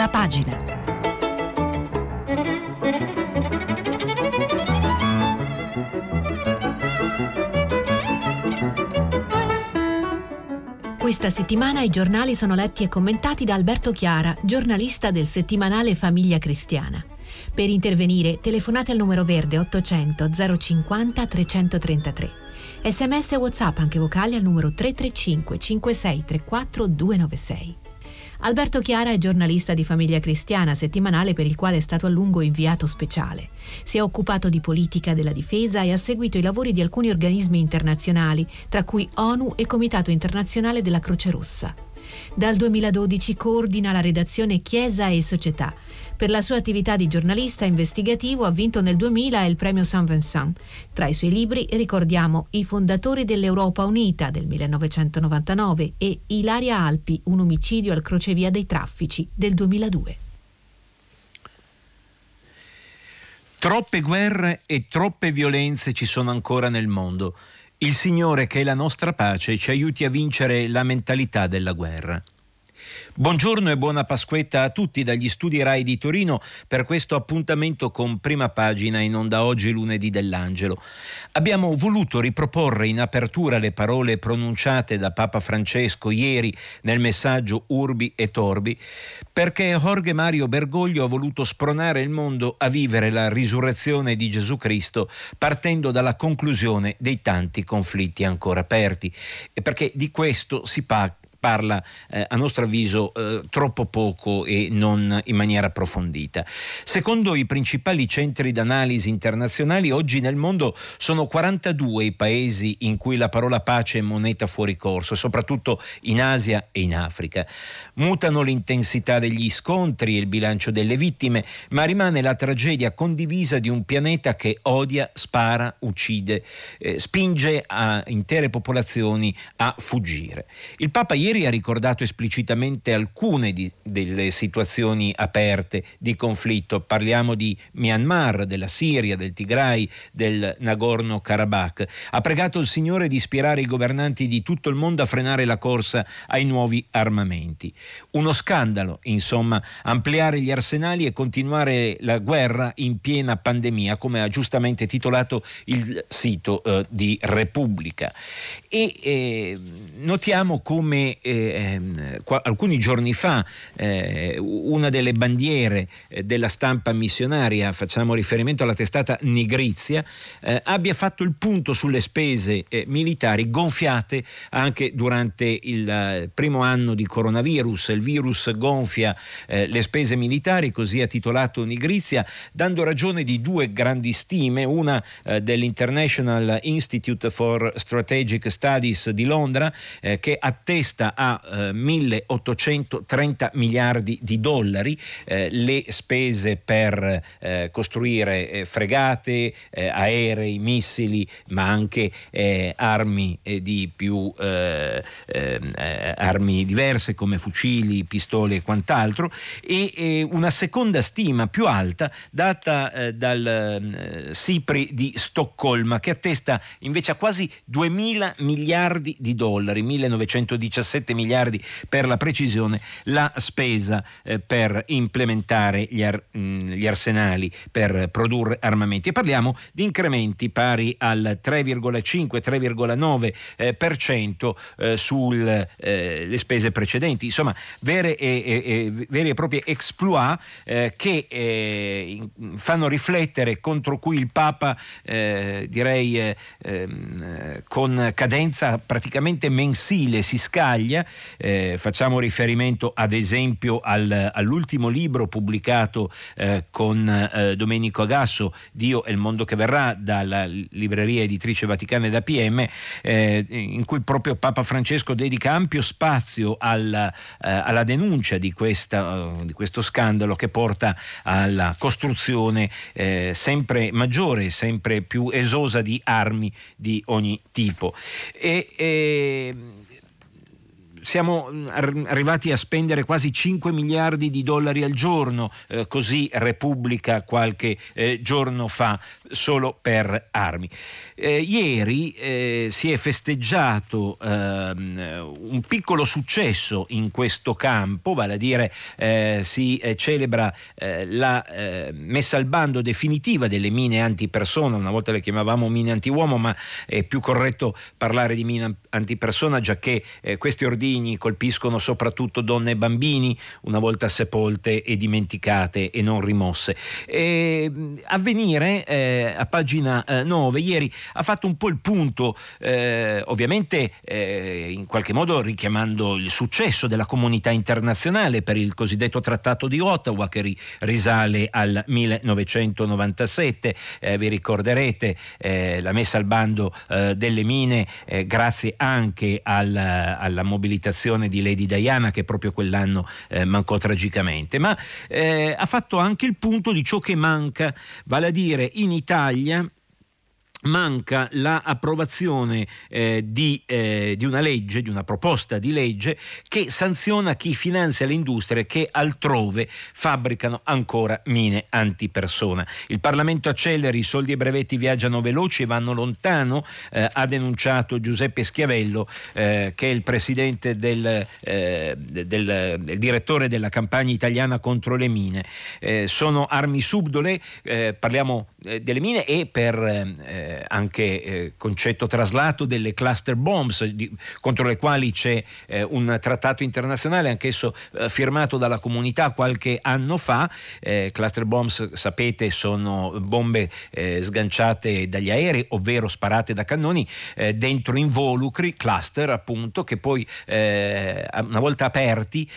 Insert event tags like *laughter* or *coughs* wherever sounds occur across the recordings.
prima pagina. Questa settimana i giornali sono letti e commentati da Alberto Chiara, giornalista del settimanale Famiglia Cristiana. Per intervenire telefonate al numero verde 800 050 333. Sms e WhatsApp anche vocali al numero 335 5634 296. Alberto Chiara è giornalista di Famiglia Cristiana, settimanale per il quale è stato a lungo inviato speciale. Si è occupato di politica della difesa e ha seguito i lavori di alcuni organismi internazionali, tra cui ONU e Comitato internazionale della Croce Rossa. Dal 2012 coordina la redazione Chiesa e Società per la sua attività di giornalista investigativo ha vinto nel 2000 il premio Saint Vincent. Tra i suoi libri ricordiamo I fondatori dell'Europa Unita del 1999 e Ilaria Alpi, un omicidio al crocevia dei traffici del 2002. Troppe guerre e troppe violenze ci sono ancora nel mondo. Il Signore, che è la nostra pace, ci aiuti a vincere la mentalità della guerra. Buongiorno e buona Pasquetta a tutti dagli studi RAI di Torino per questo appuntamento con prima pagina in onda oggi lunedì dell'Angelo. Abbiamo voluto riproporre in apertura le parole pronunciate da Papa Francesco ieri nel messaggio Urbi e Torbi perché Jorge Mario Bergoglio ha voluto spronare il mondo a vivere la risurrezione di Gesù Cristo partendo dalla conclusione dei tanti conflitti ancora aperti e perché di questo si, pa- parla eh, a nostro avviso eh, troppo poco e non in maniera approfondita. Secondo i principali centri d'analisi internazionali, oggi nel mondo sono 42 i paesi in cui la parola pace è moneta fuori corso, soprattutto in Asia e in Africa. Mutano l'intensità degli scontri e il bilancio delle vittime, ma rimane la tragedia condivisa di un pianeta che odia, spara, uccide, eh, spinge intere popolazioni a fuggire. Il Papa ieri Ieri ha ricordato esplicitamente alcune di, delle situazioni aperte di conflitto. Parliamo di Myanmar, della Siria, del Tigray, del Nagorno-Karabakh. Ha pregato il Signore di ispirare i governanti di tutto il mondo a frenare la corsa ai nuovi armamenti. Uno scandalo, insomma, ampliare gli arsenali e continuare la guerra in piena pandemia, come ha giustamente titolato il sito eh, di Repubblica. E eh, notiamo come ehm, qua, alcuni giorni fa eh, una delle bandiere eh, della stampa missionaria, facciamo riferimento alla testata Nigrizia, eh, abbia fatto il punto sulle spese eh, militari gonfiate anche durante il eh, primo anno di coronavirus. Il virus gonfia le spese militari, così ha titolato Nigrizia, dando ragione di due grandi stime, una dell'International Institute for Strategic Studies di Londra, che attesta a eh, 1830 miliardi di dollari eh, le spese per eh, costruire eh, fregate, eh, aerei, missili, ma anche eh, armi di più ehm, armi diverse come fucili, pistole e quant'altro e una seconda stima più alta data dal SIPRI di Stoccolma che attesta invece a quasi 2.000 miliardi di dollari, 1917 miliardi per la precisione, la spesa eh, per implementare gli, ar- mm, gli, arsenali per produrre armamenti. E parliamo di incrementi pari al 3,5-3,9% eh, cento, eh, sulle eh, spese precedenti. Insomma, vere e, e, veri e proprie exploit eh, che eh, fanno riflettere contro cui il Papa, direi ehm, con cadenza praticamente mensile, si scaglia eh, facciamo riferimento ad esempio al, all'ultimo libro pubblicato eh, con eh, Domenico Agasso, Dio e il mondo che verrà, dalla libreria editrice Vaticana da PM, eh, in cui proprio Papa Francesco dedica ampio spazio alla, eh, alla denuncia di, questa, di, questo scandalo che porta alla costruzione sempre maggiore, sempre più esosa di armi di ogni tipo. E, e siamo mm, arrivati a spendere quasi 5 miliardi di dollari al giorno, eh, così Repubblica qualche eh, giorno fa. Solo per armi. Eh, ieri eh, si è festeggiato ehm, un piccolo successo in questo campo, vale a dire eh, si eh, celebra eh, la eh, messa al bando definitiva delle mine antipersona, una volta le chiamavamo mine antiuomo, ma è più corretto parlare di mine antipersona, già che questi ordigni colpiscono soprattutto donne e bambini, una volta sepolte e dimenticate e non rimosse. E, avvenire a pagina 9 ieri ha fatto un po' il punto, eh, ovviamente eh, in qualche modo richiamando il successo della comunità internazionale per il cosiddetto Trattato di Ottawa che ri- risale al 1997. Eh, vi ricorderete eh, la messa al bando eh, delle mine eh, grazie anche al, alla mobilitazione di Lady Diana che proprio quell'anno mancò tragicamente, ma ha fatto anche il punto di ciò che manca, vale a dire in Italia Italia manca l'approvazione eh, di, eh, di, una legge, di una proposta di legge che sanziona chi finanzia le industrie che altrove fabbricano ancora mine antipersona. Il Parlamento acceleri, i soldi e i brevetti viaggiano veloci e vanno lontano, eh, ha denunciato Giuseppe Schiavello eh, che è il presidente del, eh, del, del, direttore della campagna italiana contro le mine. Eh, sono armi subdole, parliamo delle mine e per eh, anche eh, concetto traslato delle cluster bombs di, contro le quali c'è eh, un trattato internazionale anch'esso eh, firmato dalla comunità qualche anno fa. Eh, cluster bombs sapete sono bombe eh, sganciate dagli aerei ovvero sparate da cannoni dentro involucri cluster appunto che poi una volta aperti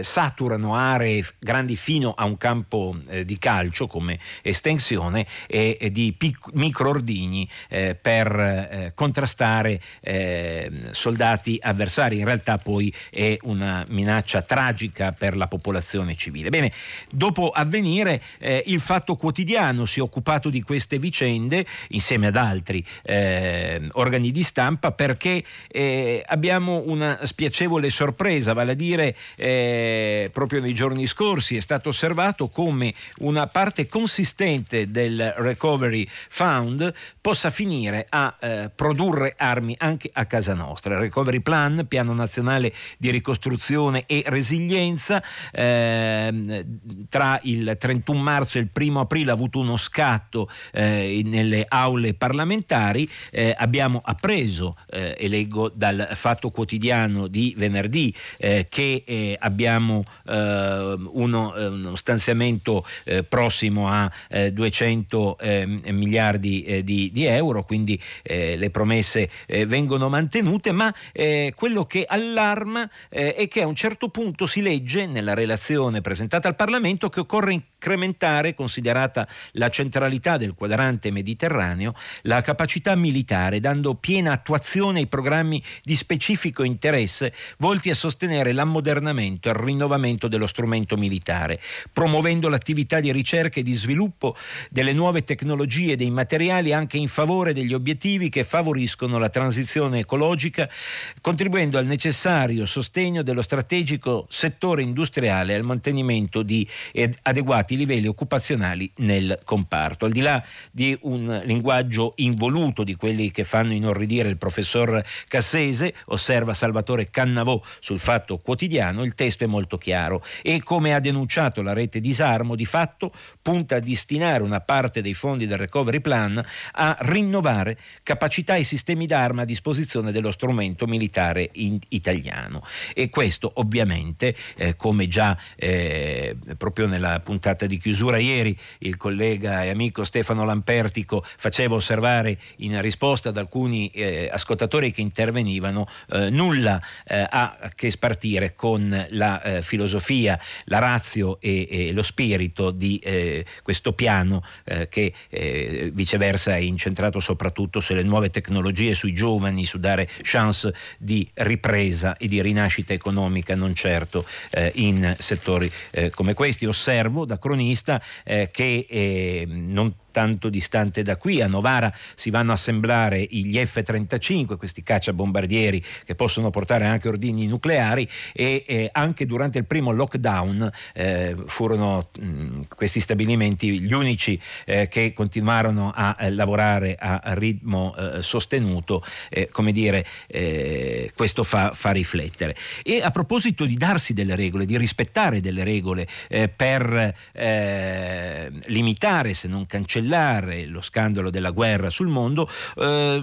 saturano aree grandi fino a un campo di calcio come estensione e, e di pic- microordini impegni eh, per eh, contrastare eh, soldati avversari. In realtà poi è una minaccia tragica per la popolazione civile. Bene, dopo avvenire eh, il Fatto Quotidiano si è occupato di queste vicende insieme ad altri eh, organi di stampa perché eh, abbiamo una spiacevole sorpresa, vale a dire proprio nei giorni scorsi è stato osservato come una parte consistente del Recovery Fund possa finire a eh, produrre armi anche a casa nostra. Recovery Plan, piano nazionale di ricostruzione e resilienza, eh, tra il 31 marzo e il 1 aprile ha avuto uno scatto eh, nelle aule parlamentari. Eh, abbiamo appreso, eh, e leggo dal Fatto Quotidiano di venerdì, eh, che abbiamo uno, uno, stanziamento prossimo a 200 miliardi di, di euro, quindi eh, le promesse eh, vengono mantenute, ma eh, quello che allarma eh, è che a un certo punto si legge nella relazione presentata al Parlamento che occorre incrementare, considerata la centralità del quadrante mediterraneo, la capacità militare, dando piena attuazione ai programmi di specifico interesse volti a sostenere l'ammodernamento e il rinnovamento dello strumento militare, promuovendo l'attività di ricerca e di sviluppo delle nuove tecnologie e dei materiali anche in favore degli obiettivi che favoriscono la transizione ecologica, contribuendo al necessario sostegno dello strategico settore industriale e al mantenimento di adeguati livelli occupazionali nel comparto. Al di là di un linguaggio involuto di quelli che fanno inorridire il professor Cassese, osserva Salvatore Cannavò sul Fatto Quotidiano, il testo è molto chiaro e come ha denunciato la rete disarmo, di fatto punta a destinare una parte dei fondi del recovery plan a rinnovare capacità e sistemi d'arma a disposizione dello strumento militare italiano. E questo ovviamente, eh, come già eh, proprio nella puntata di chiusura ieri il collega e amico Stefano Lampertico faceva osservare in risposta ad alcuni eh, ascoltatori che intervenivano, eh, nulla eh, ha a che spartire con la eh, filosofia, la razio e, e, lo spirito di questo piano che viceversa è incentrato soprattutto sulle nuove tecnologie, sui giovani, su dare chance di ripresa e di rinascita economica, non certo eh, in settori eh, come questi. Osservo da cronista eh, che eh, non tanto distante da qui. A Novara si vanno a assemblare gli F-35, questi cacciabombardieri che possono portare anche ordini nucleari e eh, anche durante il primo lockdown eh, furono mh, questi stabilimenti gli unici eh, che continuarono a eh, lavorare a, ritmo eh, sostenuto, eh, come dire, questo fa, fa, riflettere. E a proposito di darsi delle regole, di rispettare delle regole per limitare, se non cancellare, lo scandalo della guerra sul mondo,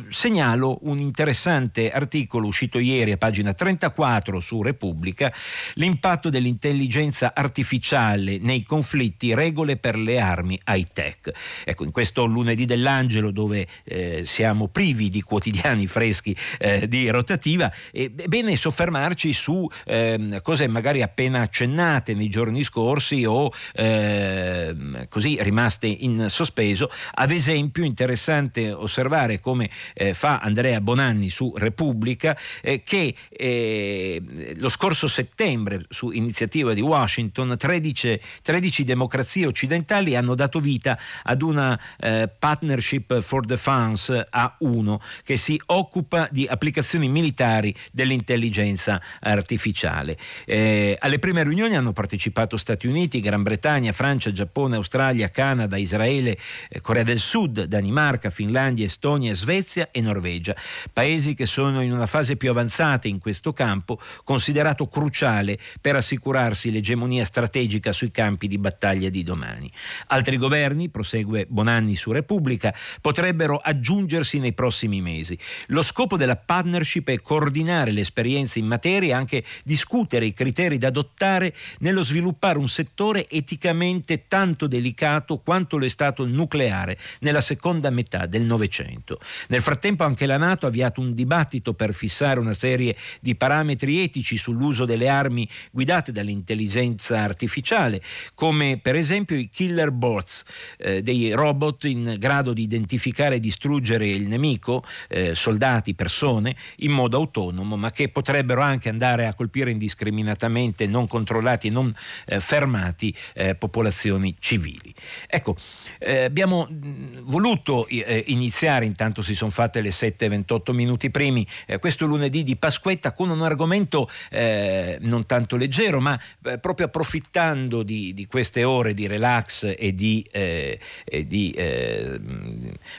segnalo un interessante articolo uscito ieri a pagina 34 su Repubblica, l'impatto dell'intelligenza artificiale nei conflitti, regole per le armi high-tech. Ecco, in questo lunedì dell'angelo dove eh, siamo privi di quotidiani freschi eh, di rotativa, è bene soffermarci su eh, cose magari appena accennate nei giorni scorsi o ehm, così rimaste in sospeso. Ad esempio, interessante osservare come eh, fa Andrea Bonanni su Repubblica eh, che eh, lo scorso settembre, su iniziativa di Washington, 13, 13 democrazie occidentali hanno dato vita ad una eh, Partnership for Defense A1 che si occupa di applicazioni militari dell'intelligenza artificiale. Eh, alle prime riunioni hanno partecipato Stati Uniti, Gran Bretagna, Francia, Giappone, Australia, Canada, Israele, eh, Corea del Sud, Danimarca, Finlandia, Estonia, Svezia e Norvegia, paesi che sono in una fase più avanzata in questo campo, considerato cruciale per assicurarsi l'egemonia strategica sui campi di battaglia di domani. Altri governi, prosegue Bonanni su Repubblica, potrebbero aggiungersi nei prossimi mesi. Lo scopo della partnership è coordinare le esperienze in materia e anche discutere i criteri da adottare nello sviluppare un settore eticamente tanto delicato quanto lo è stato il nucleare nella seconda metà del Novecento. Nel frattempo anche la Nato ha avviato un dibattito per fissare una serie di parametri etici sull'uso delle armi guidate dall'intelligenza artificiale, come per esempio i killer bots, eh, dei robot in grado di identificare e distruggere il nemico, eh, soldati, persone, in modo autonomo, ma che potrebbero anche andare a colpire indiscriminatamente, non controllati e non eh, fermati, eh, popolazioni civili. Ecco, eh, abbiamo mh, voluto eh, iniziare, intanto si sono fatte le 7-28 minuti primi, questo lunedì di Pasquetta con un argomento non tanto leggero, ma proprio approfittando di, di, queste ore di relax e di, eh, di eh,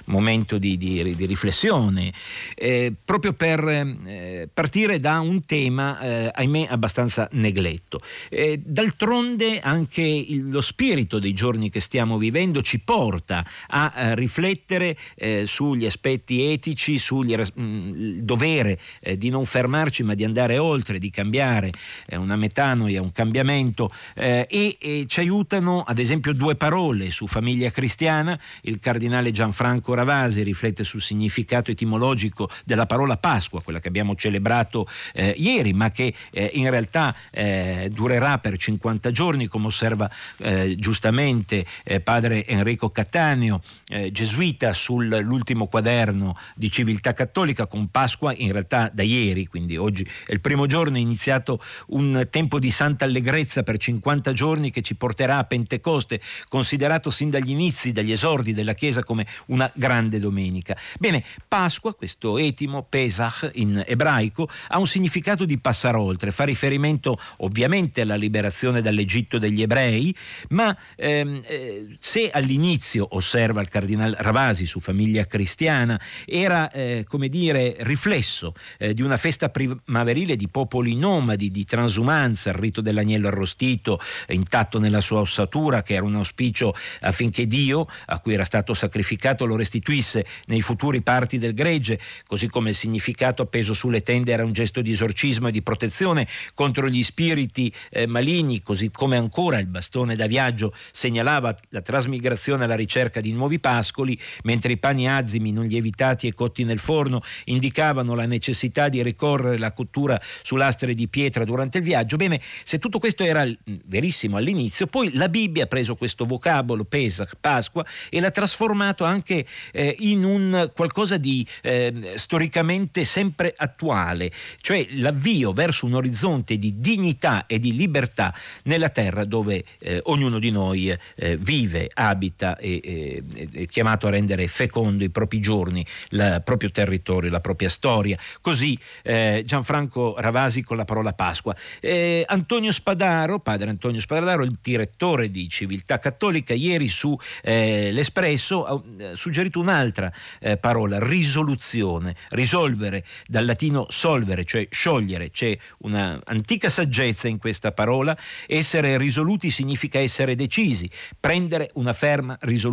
momento di, di, riflessione, eh, proprio per eh, partire da un tema, eh, ahimè, abbastanza negletto. Eh, d'altronde anche il, lo spirito dei giorni che stiamo vivendo ci porta a, a riflettere sugli aspetti etici, sul mm, dovere di non fermarci ma di andare oltre, di cambiare una metanoia, un cambiamento e, e ci aiutano ad esempio due parole su famiglia cristiana, il cardinale Gianfranco Ravasi riflette sul significato etimologico della parola Pasqua, quella che abbiamo celebrato eh, ieri, ma che eh, in realtà eh, durerà per 50 giorni, come osserva eh, giustamente eh, padre Enrico Cattaneo, eh, gesuita sull'ultimo quaderno di civiltà cattolica, con Pasqua in realtà da ieri, quindi oggi è il primo giorno, è iniziato un tempo di santa allegrezza per 50 giorni che ci porterà a Pentecoste, considerato sin dagli inizi, dagli esordi della Chiesa come una grande domenica. Bene, Pasqua, questo etimo, Pesach in ebraico, ha un significato di passare oltre, fa riferimento ovviamente alla liberazione dall'Egitto degli ebrei, ma ehm, eh, se all'inizio, osserva il cardinale Ravasi su famiglia cristiana, era eh, come dire riflesso eh, di una festa primaverile di popoli nomadi, di transumanza, il rito dell'agnello arrostito intatto nella sua ossatura, che era un auspicio affinché Dio, a cui era stato sacrificato, lo restituisse nei futuri parti del gregge, così come il significato appeso sulle tende era un gesto di esorcismo e di protezione contro gli spiriti eh, maligni, così come ancora il bastone da viaggio segnalava la trasmigrazione alla ricerca di nuovi pascoli, mentre i pani azimi non lievitati e cotti nel forno indicavano la necessità di ricorrere alla cottura su lastre di pietra durante il viaggio. Bene, se tutto questo era verissimo all'inizio, poi la Bibbia ha preso questo vocabolo Pesach, Pasqua, e l'ha trasformato anche eh, in un qualcosa di eh, storicamente sempre attuale, cioè l'avvio verso un orizzonte di dignità e di libertà nella terra dove eh, ognuno di noi eh, vive, abita e, è, è, chiamato a rendere fecondo i propri giorni, il proprio territorio, la propria storia. Così eh, Gianfranco Ravasi con la parola Pasqua. Eh, Antonio Spadaro, padre Antonio Spadaro, il direttore di Civiltà Cattolica, ieri su eh, l'Espresso ha eh, suggerito un'altra eh, parola, risoluzione, risolvere, dal latino solvere, cioè sciogliere. C'è un'antica saggezza in questa parola, essere risoluti significa essere decisi, prendere una ferma risoluzione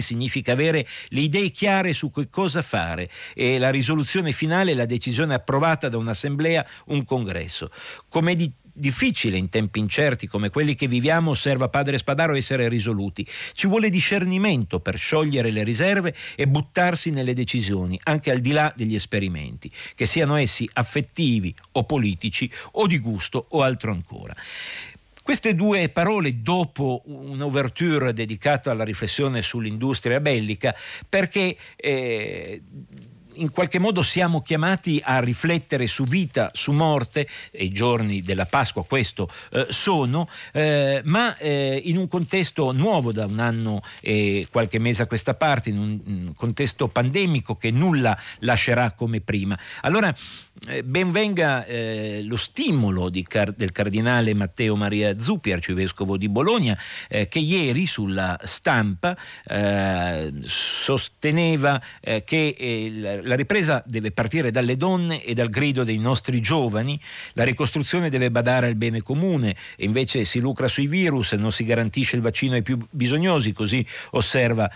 significa avere le idee chiare su che cosa fare e la risoluzione finale è la decisione approvata da un'assemblea, un congresso. Come di difficile in tempi incerti come quelli che viviamo, osserva padre Spadaro, essere risoluti. Ci vuole discernimento per sciogliere le riserve e buttarsi nelle decisioni, anche al di là degli esperimenti, che siano essi affettivi o politici o di gusto o altro ancora. Queste due parole dopo un'ouverture dedicata alla riflessione sull'industria bellica, perché eh, in qualche modo siamo chiamati a riflettere su vita, su morte, e i giorni della Pasqua questo eh, sono, eh, ma eh, in un contesto nuovo da un anno e qualche mese a questa parte, in un, in un contesto pandemico che nulla lascerà come prima. Allora, benvenga eh, lo stimolo car- del cardinale Matteo Maria Zuppi, arcivescovo di Bologna, eh, che ieri sulla stampa eh, sosteneva eh, che eh, la ripresa deve partire dalle donne e dal grido dei nostri giovani, la ricostruzione deve badare al bene comune e invece si lucra sui virus, non si garantisce il vaccino ai più bisognosi, così osserva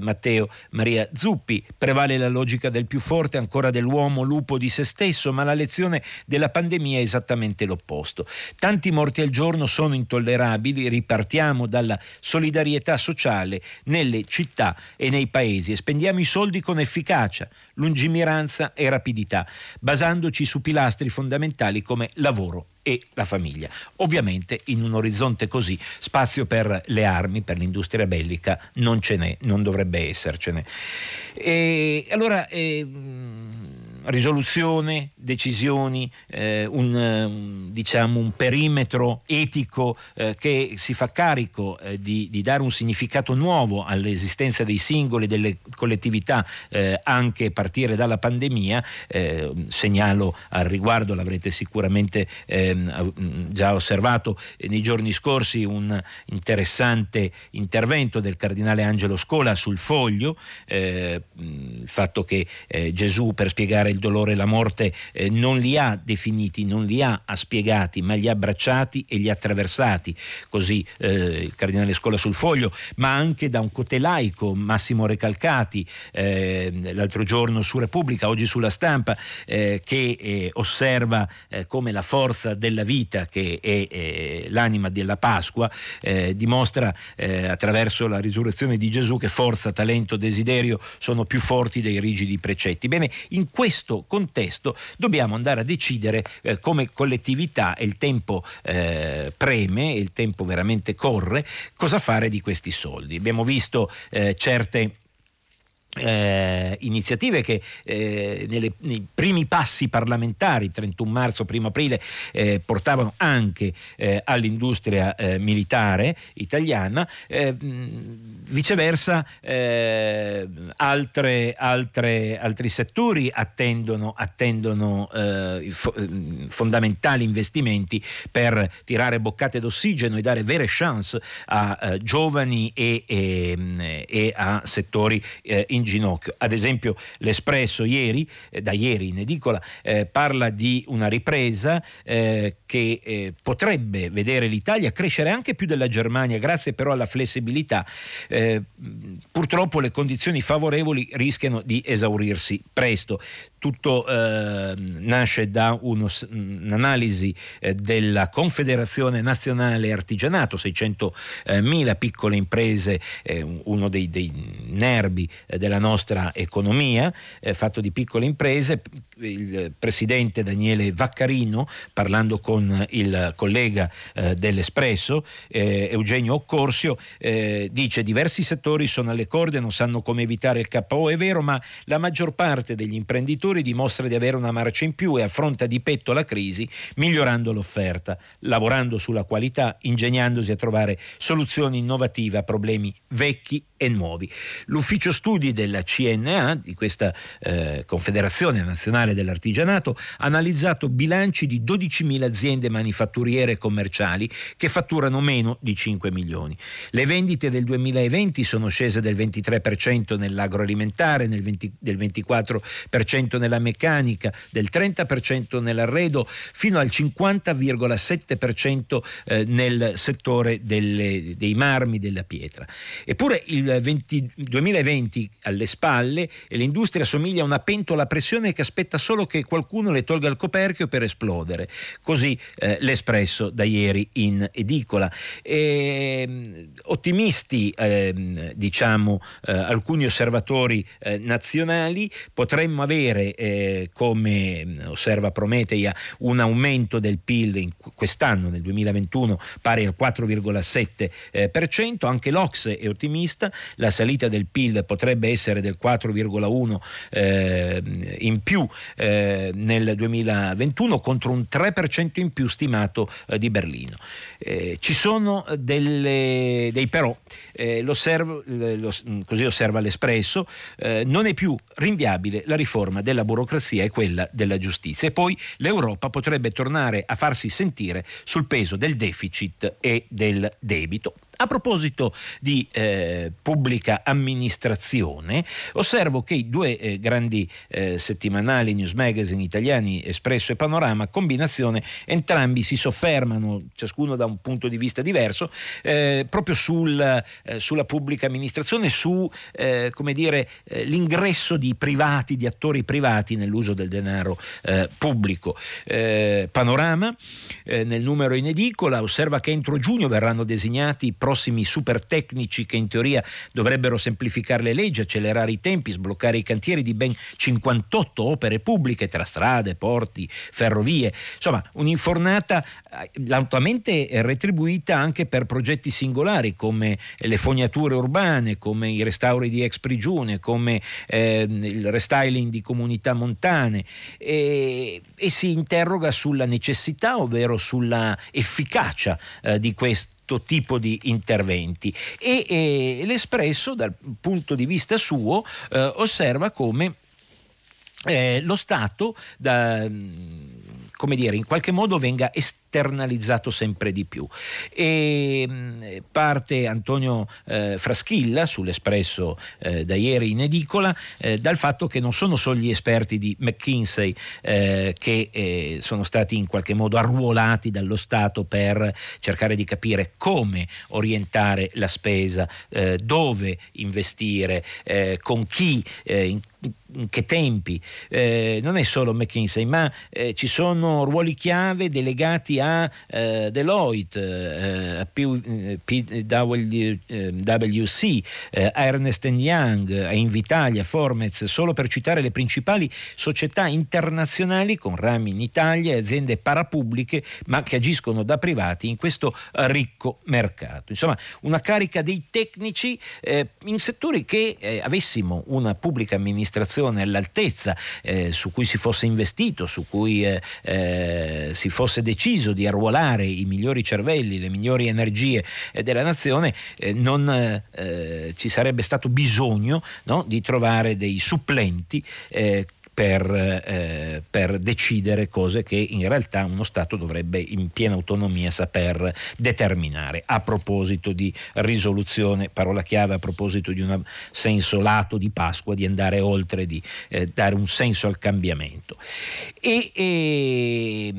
Matteo Maria Zuppi, prevale la logica del più forte ancora dell'uomo lupo di se stesso stesso, ma la lezione della pandemia è esattamente l'opposto. Tanti morti al giorno sono intollerabili, ripartiamo dalla solidarietà sociale nelle città e nei paesi e spendiamo i soldi con efficacia, lungimiranza e rapidità, basandoci su pilastri fondamentali come lavoro e la famiglia. Ovviamente in un orizzonte così spazio per le armi, per l'industria bellica non ce n'è, non dovrebbe essercene. E allora eh, risoluzione, decisioni, eh, un, eh, diciamo, un, perimetro etico eh, che si fa carico eh, di, di, dare un significato nuovo all'esistenza dei singoli, delle collettività, eh, anche a partire dalla pandemia. Eh, segnalo al riguardo, l'avrete sicuramente ehm, già osservato nei giorni scorsi, un interessante intervento del cardinale Angelo Scola sul foglio, il fatto che Gesù per spiegare il dolore e la morte eh, non li ha definiti, non li ha spiegati, ma li ha abbracciati e li ha attraversati, così eh, il cardinale Scola sul foglio, ma anche da un cotelaico, Massimo Recalcati, eh, l'altro giorno su Repubblica, oggi sulla stampa, eh, che eh, osserva eh, come la forza della vita, che è l'anima della Pasqua, dimostra attraverso la risurrezione di Gesù che forza, talento, desiderio sono più forti dei rigidi precetti. Bene, in questo questo contesto dobbiamo andare a decidere eh, come collettività, e il tempo eh, preme, il tempo veramente corre, cosa fare di questi soldi. Abbiamo visto eh, certe eh, iniziative che eh, nelle, nei primi passi parlamentari, 31 marzo, 1 aprile, eh, portavano anche eh, all'industria eh, militare italiana, eh, viceversa altre, altre, altri settori attendono, attendono fo- fondamentali investimenti per tirare boccate d'ossigeno e dare vere chance a giovani e, e, e, a settori in ginocchio. Ad esempio l'Espresso ieri, eh, da ieri in edicola, eh, parla di una ripresa eh, che eh, potrebbe vedere l'Italia crescere anche più della Germania, grazie però alla flessibilità. Eh, purtroppo le condizioni favorevoli rischiano di esaurirsi presto tutto eh, nasce da uno, un'analisi eh, della Confederazione Nazionale Artigianato, 600.000 piccole imprese, uno dei, dei nervi eh, della nostra economia, eh, fatto di piccole imprese. Il presidente Daniele Vaccarino, parlando con il collega eh, dell'Espresso, eh, Eugenio Occorsio, eh, dice diversi settori sono alle corde, non sanno come evitare il KO. È vero, ma la maggior parte degli imprenditori dimostra di avere una marcia in più e affronta di petto la crisi migliorando l'offerta, lavorando sulla qualità, ingegnandosi a trovare soluzioni innovative a problemi vecchi e nuovi. L'ufficio studi della CNA, di questa eh, Confederazione Nazionale dell'Artigianato, ha analizzato bilanci di 12.000 aziende manifatturiere e commerciali che fatturano meno di 5 milioni. Le vendite del 2020 sono scese del 23% nell'agroalimentare, nel 20, del 24% nella meccanica, del 30% nell'arredo, fino al 50,7% eh, nel settore delle, dei marmi, della pietra. Eppure il 20, 2020 alle spalle e l'industria somiglia a una pentola a pressione che aspetta solo che qualcuno le tolga il coperchio per esplodere. Così eh, l'espresso da ieri in edicola. E, ehm, ottimisti, eh, diciamo, eh, alcuni osservatori eh, nazionali, potremmo avere, eh, come osserva Prometeia, un aumento del PIL quest'anno, nel 2021, pari al 4,7%. Eh, Anche l'Ox è ottimista, la salita del PIL potrebbe essere del 4,1% eh, in più eh, nel 2021 contro un 3% in più stimato eh, di Berlino. Eh, ci sono delle, dei però, eh, lo, così osserva l'Espresso, eh, non è più rinviabile la riforma della burocrazia e quella della giustizia e poi l'Europa potrebbe tornare a farsi sentire sul peso del deficit e del debito. A proposito di eh, pubblica amministrazione, osservo che i due eh, grandi eh, settimanali news magazine italiani, Espresso e Panorama, combinazione, entrambi si soffermano, ciascuno da un punto di vista diverso, eh, proprio sul, eh, sulla pubblica amministrazione, su eh, dire, l'ingresso di privati, di attori privati nell'uso del denaro pubblico. Panorama, nel numero in edicola, osserva che entro giugno verranno designati prossimi super tecnici che in teoria dovrebbero semplificare le leggi, accelerare i tempi, sbloccare i cantieri di ben 58 opere pubbliche tra strade, porti, ferrovie. Insomma, un'infornata eh, lautamente retribuita anche per progetti singolari come le fognature urbane, come i restauri di ex prigione, come eh, il restyling di comunità montane e, e, si interroga sulla necessità, ovvero sulla efficacia eh, di questo tipo di interventi. E, e l'Espresso dal punto di vista suo eh, osserva come eh, lo Stato da, come dire, in qualche modo venga esternalizzato sempre di più. E mm, parte Antonio eh, Fraschilla sull'Espresso eh, da ieri in edicola eh, dal fatto che non sono solo gli esperti di McKinsey eh, che eh, sono stati in qualche modo arruolati dallo Stato per cercare di capire come orientare la spesa, eh, dove investire, con chi, in in che tempi. Non è solo McKinsey, ma ci sono ruoli chiave delegati a eh, Deloitte, eh, a PwC, eh, a Ernest Young, a Invitalia, Formez, solo per citare le principali società internazionali con rami in Italia e aziende parapubbliche, ma che agiscono da privati in questo ricco mercato. Insomma, una carica dei tecnici eh, in settori che avessimo una pubblica amministrazione all'altezza eh, su cui si fosse investito, su cui eh, eh, si fosse deciso di arruolare i migliori cervelli, le migliori energie eh, della nazione, eh, non eh, ci sarebbe stato bisogno no, di trovare dei supplenti per, eh, per, decidere cose che in realtà uno Stato dovrebbe in piena autonomia saper determinare. A proposito di risoluzione, parola chiave a proposito di un senso lato di Pasqua, di andare oltre, di eh, dare un senso al cambiamento. E, e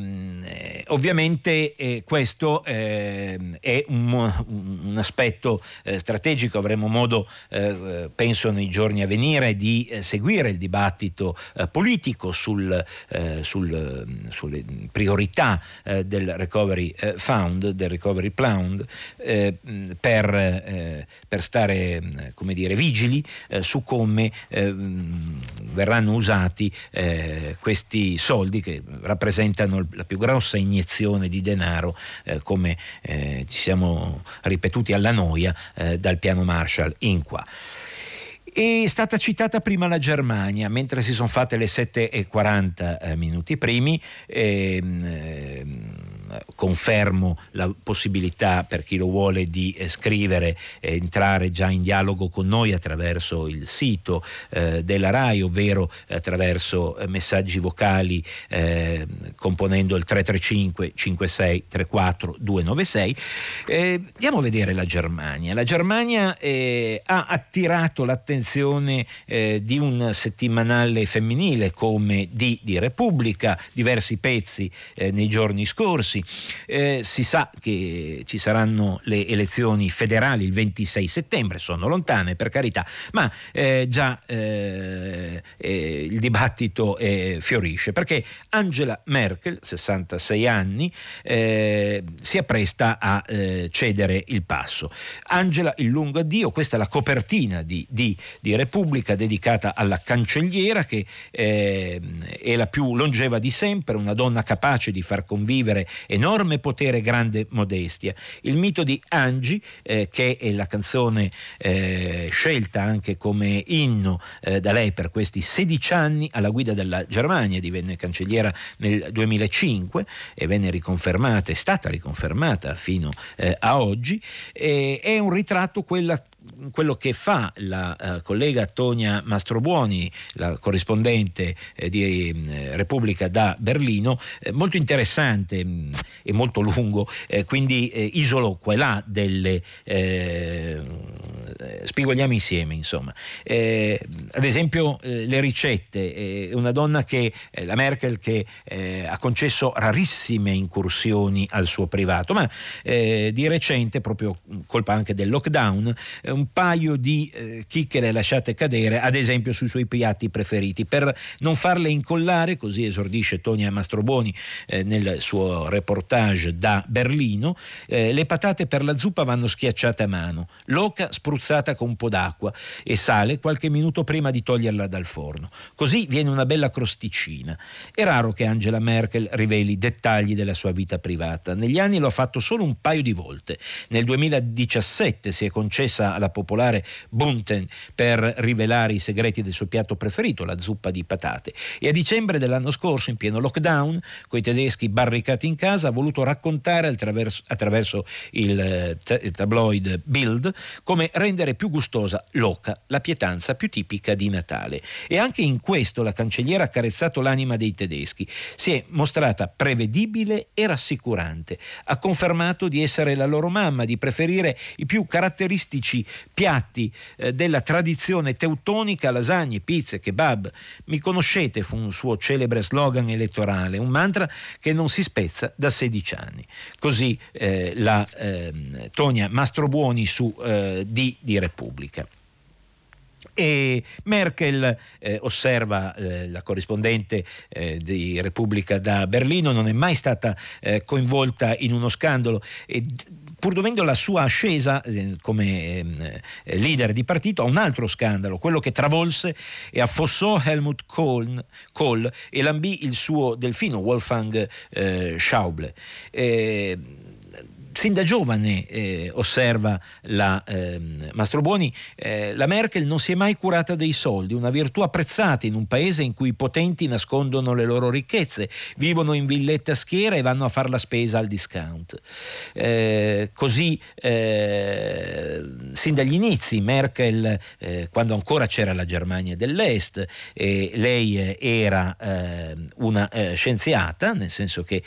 ovviamente eh, questo ehm, è un, un aspetto eh, strategico, avremo modo, eh, penso nei giorni a venire, di eh, seguire il dibattito politico sul, sul, sulle priorità del Recovery Fund, del Recovery Plan, per, per, stare come dire, vigili su come verranno usati questi soldi che rappresentano la più grossa iniezione di denaro come ci siamo ripetuti alla noia dal piano Marshall in qua. È stata citata prima la Germania, mentre si sono fatte le 7.40 eh, minuti primi. Ehm, ehm, confermo la possibilità per chi lo vuole di eh, scrivere e entrare già in dialogo con noi attraverso il sito eh, della RAI, ovvero attraverso eh, messaggi vocali eh, componendo il 335 56 34 296. andiamo a vedere la Germania. La Germania eh, ha attirato l'attenzione eh, di un settimanale femminile come di, di Repubblica, diversi pezzi nei giorni scorsi scorsi. Eh, si sa che ci saranno le elezioni federali il 26 settembre, sono lontane per carità, ma eh, già eh, eh il dibattito eh, fiorisce perché Angela Merkel, 66 anni, eh, si appresta a cedere il passo. Angela, il lungo addio, questa è la copertina di, di, di Repubblica dedicata alla cancelliera che è la più longeva di sempre, una donna capace di far convivere enorme potere, grande modestia. Il mito di Angie, eh, che è la canzone eh, scelta anche come inno eh, da lei per questi 16 anni alla guida della Germania, divenne cancelliera nel 2005 e venne riconfermata, è stata riconfermata fino eh, a oggi, è un ritratto quella quello che fa la uh, collega Tonia Mastrobuoni, la corrispondente eh, di eh, Repubblica da Berlino, eh, molto interessante mh, mm, e molto lungo, eh, quindi eh, isolo qua e là delle... spigoliamo insieme, insomma. ad esempio le ricette, una donna che, la Merkel, che ha concesso rarissime incursioni al suo privato, ma di recente, proprio colpa anche del lockdown, un paio di eh, chicchere lasciate cadere, ad esempio sui suoi piatti preferiti, per non farle incollare, così esordisce Tonia Mastroboni eh, nel suo reportage da Berlino, eh, le patate per la zuppa vanno schiacciate a mano, l'oca spruzzata con un po' d'acqua e sale qualche minuto prima di toglierla dal forno. Così viene una bella crosticina. È raro che Angela Merkel riveli dettagli della sua vita privata. Negli anni lo ha fatto solo un paio di volte. Nel 2017 si è concessa alla popolare Bunten per rivelare i segreti del suo piatto preferito, la zuppa di patate. E a dicembre dell'anno scorso, in pieno lockdown, con i tedeschi barricati in casa, ha voluto raccontare attraverso, attraverso il, eh, il tabloid Bild come rendere più gustosa l'oca, la pietanza più tipica di Natale. E anche in questo la cancelliera ha carezzato l'anima dei tedeschi. Si è mostrata prevedibile e rassicurante. Ha confermato di essere la loro mamma, di preferire i più caratteristici piatti eh, della tradizione teutonica, lasagne, pizze, kebab. Mi conoscete fu un suo celebre slogan elettorale, un mantra che non si spezza da 16 anni. Così eh, la eh, Tonia Mastrobuoni su eh, di, di Repubblica. E Merkel, eh, osserva eh, la corrispondente eh, di Repubblica da Berlino, non è mai stata eh, coinvolta in uno scandalo. E, pur dovendo la sua ascesa eh, come eh, leader di partito a un altro scandalo, quello che travolse e affossò Helmut Kohl, e lambì il suo delfino Wolfgang Schauble. Sin da giovane, eh, osserva la eh, Mastrobuoni, eh, la Merkel non si è mai curata dei soldi, una virtù apprezzata in un paese in cui i potenti nascondono le loro ricchezze, vivono in villette a schiera e vanno a fare la spesa al discount. Eh, così, eh, sin dagli inizi, Merkel, eh, quando ancora c'era la Germania dell'Est, lei era una scienziata, nel senso che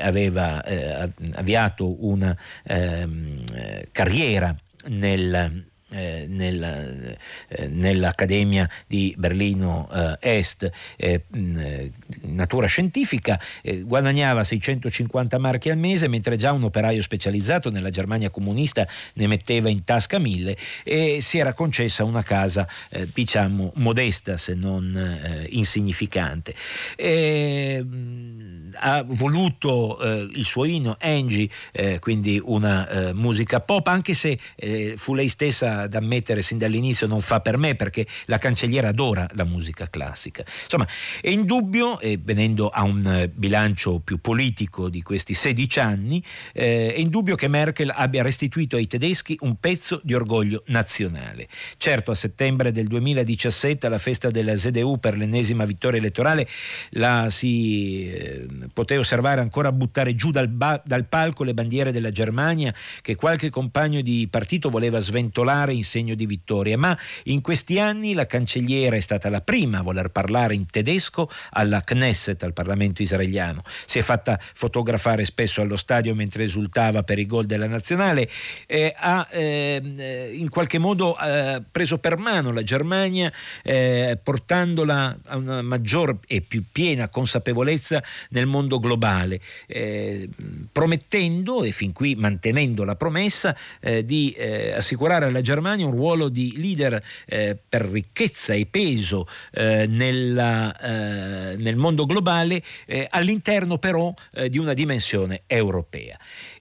aveva avviato una ehm, carriera nel, eh, nel, eh, nell'Accademia di Berlino eh, Est, eh, natura scientifica, eh, guadagnava 650 marchi al mese, mentre già un operaio specializzato nella Germania comunista ne metteva in tasca mille e si era concessa una casa, eh, diciamo, modesta se non insignificante. E, ha voluto il suo inno Angie, quindi una musica pop, anche se fu lei stessa ad ammettere sin dall'inizio non fa per me perché la cancelliera adora la musica classica. Insomma, è indubbio, e venendo a un eh, bilancio più politico di questi 16 anni, eh, è indubbio che Merkel abbia restituito ai tedeschi un pezzo di orgoglio nazionale. Certo, a settembre del 2017, alla festa della ZDU per l'ennesima vittoria elettorale, la si poté osservare ancora buttare giù dal, ba- dal palco le bandiere della Germania che qualche compagno di partito voleva sventolare in segno di vittoria, ma in questi anni la cancelliera è stata la prima a voler parlare in tedesco alla Knesset, al Parlamento israeliano. Si è fatta fotografare spesso allo stadio mentre esultava per i gol della nazionale, eh, ha eh, in qualche modo eh, preso per mano la Germania eh, portandola a una maggior e più piena consapevolezza nel mondo globale, eh, promettendo e fin qui mantenendo la promessa eh, di assicurare alla Germania un ruolo di leader eh, per ricchezza e peso eh, nella, eh, nel mondo globale eh, all'interno però eh, di una dimensione europea.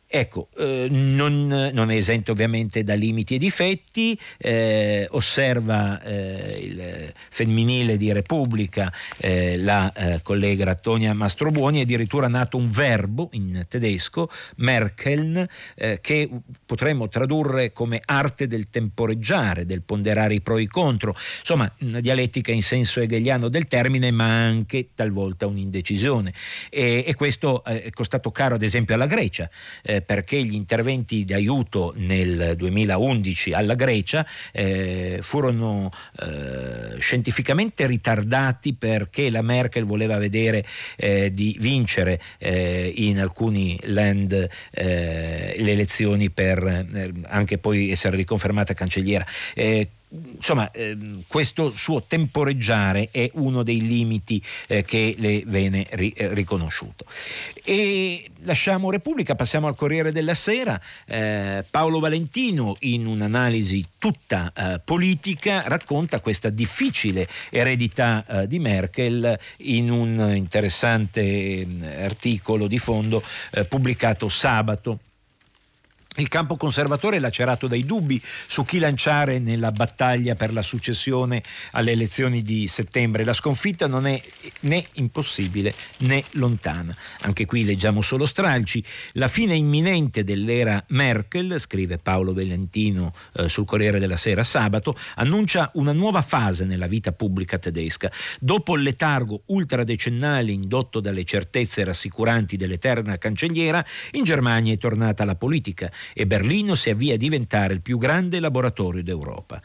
Ecco, eh, non, non, è esente ovviamente da limiti e difetti, eh, osserva eh, il femminile di Repubblica, eh, la eh, collega Tonia Mastrobuoni, è addirittura nato un verbo in tedesco, Merkeln, eh, che potremmo tradurre come arte del temporeggiare, del ponderare i pro e i contro, insomma una dialettica in senso hegeliano del termine, ma anche talvolta un'indecisione. E, e questo è costato caro ad esempio alla Grecia perché gli interventi di aiuto nel 2011 alla Grecia eh, furono eh, scientificamente ritardati perché la Merkel voleva vedere eh, di vincere eh, in alcuni land eh, le elezioni per eh, anche poi essere riconfermata cancelliera insomma, ehm, questo suo temporeggiare è uno dei limiti eh, che le viene ri- eh, riconosciuto. E lasciamo Repubblica, passiamo al Corriere della Sera. Eh, Paolo Valentino, in un'analisi tutta eh, politica, racconta questa difficile eredità eh, di Merkel in un interessante mm, articolo di fondo pubblicato sabato. Il campo conservatore è lacerato dai dubbi su chi lanciare nella battaglia per la successione alle elezioni di settembre. La sconfitta non è né impossibile né lontana. Anche qui leggiamo solo stralci. La fine imminente dell'era Merkel, scrive Paolo Valentino eh, sul Corriere della Sera sabato, annuncia una nuova fase nella vita pubblica tedesca. Dopo il letargo ultradecennale indotto dalle certezze rassicuranti dell'eterna cancelliera, in Germania è tornata la politica e Berlino si avvia a diventare il più grande laboratorio d'Europa.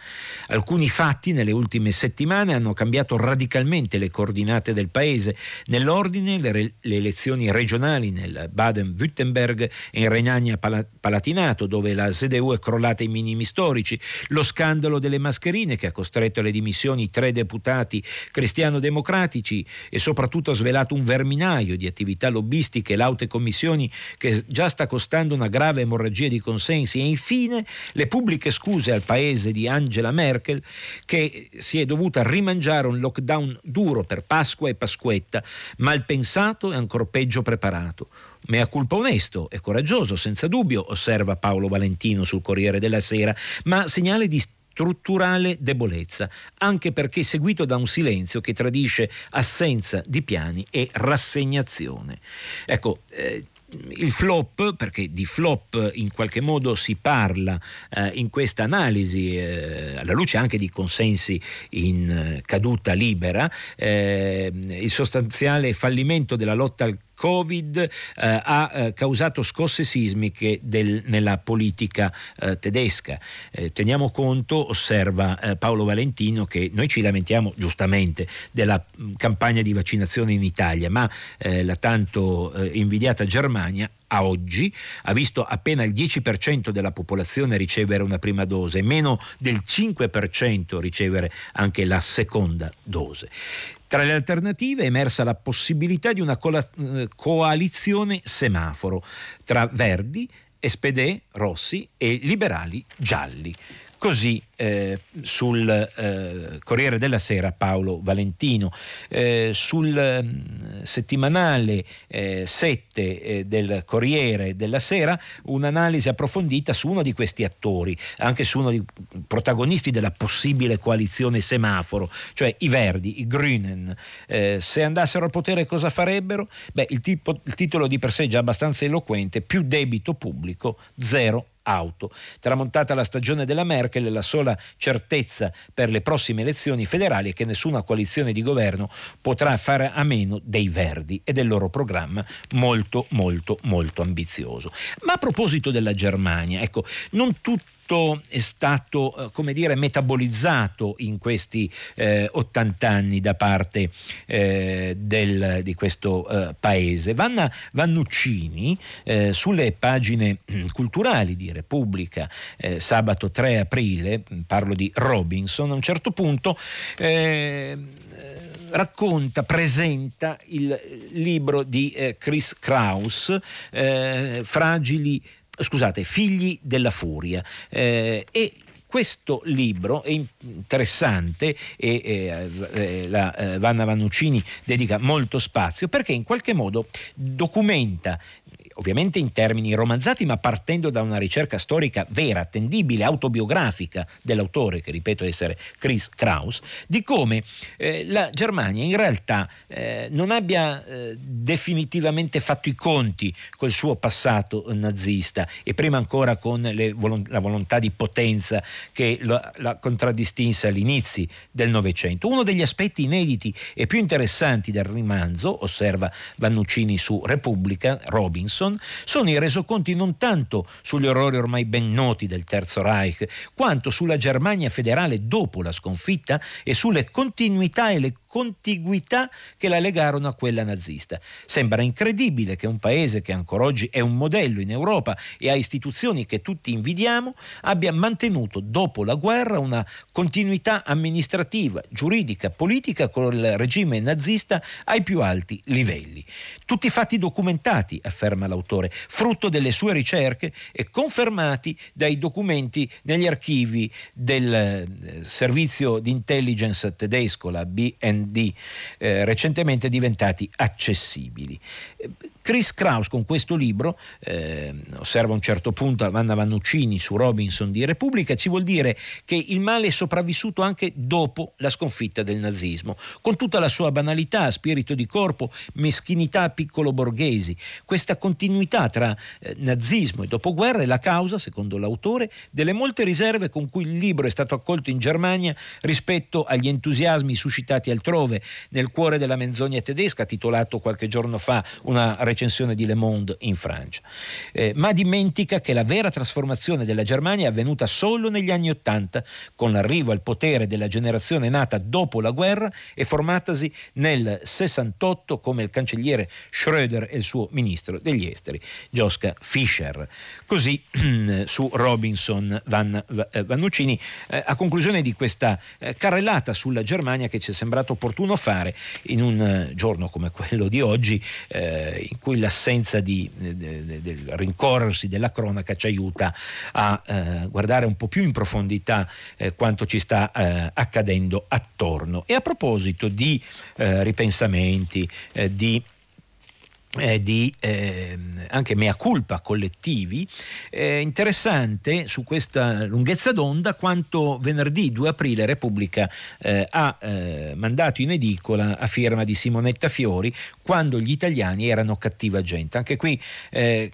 Alcuni fatti nelle ultime settimane hanno cambiato radicalmente le coordinate del paese. Nell'ordine le, re- le elezioni regionali nel Baden-Württemberg e in Renania-Palatinato, dove la ZDU è crollata ai minimi storici, lo scandalo delle mascherine che ha costretto alle dimissioni tre deputati cristiano-democratici e soprattutto ha svelato un verminaio di attività lobbistiche e laute commissioni che già sta costando una grave emorragia di consensi e infine le pubbliche scuse al paese di Angela Merkel che si è dovuta rimangiare un lockdown duro per Pasqua e Pasquetta, mal pensato e ancora peggio preparato. Mea culpa onesto e coraggioso, senza dubbio, osserva Paolo Valentino sul Corriere della Sera, ma segnale di strutturale debolezza, anche perché seguito da un silenzio che tradisce assenza di piani e rassegnazione. Ecco, eh, il flop, perché di flop in qualche modo si parla eh, in questa analisi, eh, alla luce anche di consensi in eh, caduta libera, eh, il sostanziale fallimento della lotta al Covid eh, ha eh, causato scosse sismiche del, nella politica eh, tedesca. Eh, teniamo conto, osserva eh, Paolo Valentino, che noi ci lamentiamo giustamente della mh, campagna di vaccinazione in Italia, ma eh, la tanto invidiata Germania a oggi ha visto appena il 10% della popolazione ricevere una prima dose meno del 5% ricevere anche la seconda dose. Tra le alternative è emersa la possibilità di una eh, coalizione semaforo tra Verdi, SPD, Rossi e liberali gialli. Così eh, sul eh, Corriere della Sera Paolo Valentino, eh, sul mm, settimanale 7 eh, eh, del Corriere della Sera un'analisi approfondita su uno di questi attori, anche su uno dei protagonisti della possibile coalizione semaforo, cioè i Verdi, i Grünen. Eh, se andassero al potere cosa farebbero? Beh, il, tipo, il titolo di per sé è già abbastanza eloquente, più debito pubblico, zero auto. Tramontata la stagione della Merkel, la sola certezza per le prossime elezioni federali è che nessuna coalizione di governo potrà fare a meno dei Verdi e del loro programma molto molto molto ambizioso. Ma a proposito della Germania, ecco, non tutti tutto è stato, eh, come dire, metabolizzato in questi eh, 80 anni da parte eh, del, di questo eh, paese. Vanna Vannuccini, eh, sulle pagine mm, culturali di Repubblica, eh, sabato 3 aprile, mm, parlo di Robinson, a un certo punto racconta, presenta il libro di Chris Kraus, Fragili scusate, Figli della Furia. Eh, e questo libro è interessante e eh, eh, la eh, Vanna Vannuccini dedica molto spazio perché in qualche modo documenta ovviamente in termini romanzati, ma partendo da una ricerca storica vera, attendibile, autobiografica dell'autore, che ripeto essere Chris Kraus, di come eh, la Germania in realtà eh, non abbia eh, definitivamente fatto i conti col suo passato nazista e prima ancora con volo- la volontà di potenza che la, la contraddistinse all'inizio del Novecento. Uno degli aspetti inediti e più interessanti del romanzo, osserva Vannuccini su Repubblica, Robinson, Nixon sono i resoconti non tanto sugli orrori ormai ben noti del Terzo Reich, quanto sulla Germania federale dopo la sconfitta e sulle continuità e le contiguità che la legarono a quella nazista. Sembra incredibile che un paese che ancora oggi è un modello in Europa e ha istituzioni che tutti invidiamo abbia mantenuto dopo la guerra una continuità amministrativa, giuridica, politica con il regime nazista ai più alti livelli. Tutti fatti documentati, afferma l'autore, frutto delle sue ricerche e confermati dai documenti negli archivi del eh, servizio di intelligence tedesco, la BND di eh, recentemente diventati accessibili. Chris Kraus con questo libro, eh, osserva a un certo punto Vanna Vannuccini su Robinson di Repubblica, ci vuol dire che il male è sopravvissuto anche dopo la sconfitta del nazismo, con tutta la sua banalità, spirito di corpo, meschinità piccolo borghesi. Questa continuità tra eh, nazismo e dopoguerra è la causa, secondo l'autore, delle molte riserve con cui il libro è stato accolto in Germania rispetto agli entusiasmi suscitati altrove, nel cuore della menzogna tedesca, titolato qualche giorno fa una recensione di Le Monde in Francia. Eh, ma dimentica che la vera trasformazione della Germania è avvenuta solo negli anni Ottanta, con l'arrivo al potere della generazione nata dopo la guerra e formatasi nel 68 come il cancelliere Schröder e il suo ministro degli esteri, Joschka Fischer. Così *clears throat* su Robinson Van, eh, Vannuccini, eh, a conclusione di questa eh, carrellata sulla Germania che ci è sembrato opportuno fare in un eh, giorno come quello di oggi, eh, in cui l'assenza di, de, del rincorrersi della cronaca ci aiuta a eh, guardare un po' più in profondità eh, quanto ci sta eh, accadendo attorno. E a proposito di eh, ripensamenti, eh, di eh, di eh, anche mea culpa collettivi, eh, interessante su questa lunghezza d'onda quanto venerdì 2 aprile Repubblica eh, ha eh, mandato in edicola a firma di Simonetta Fiori quando gli italiani erano cattiva gente. Anche qui eh,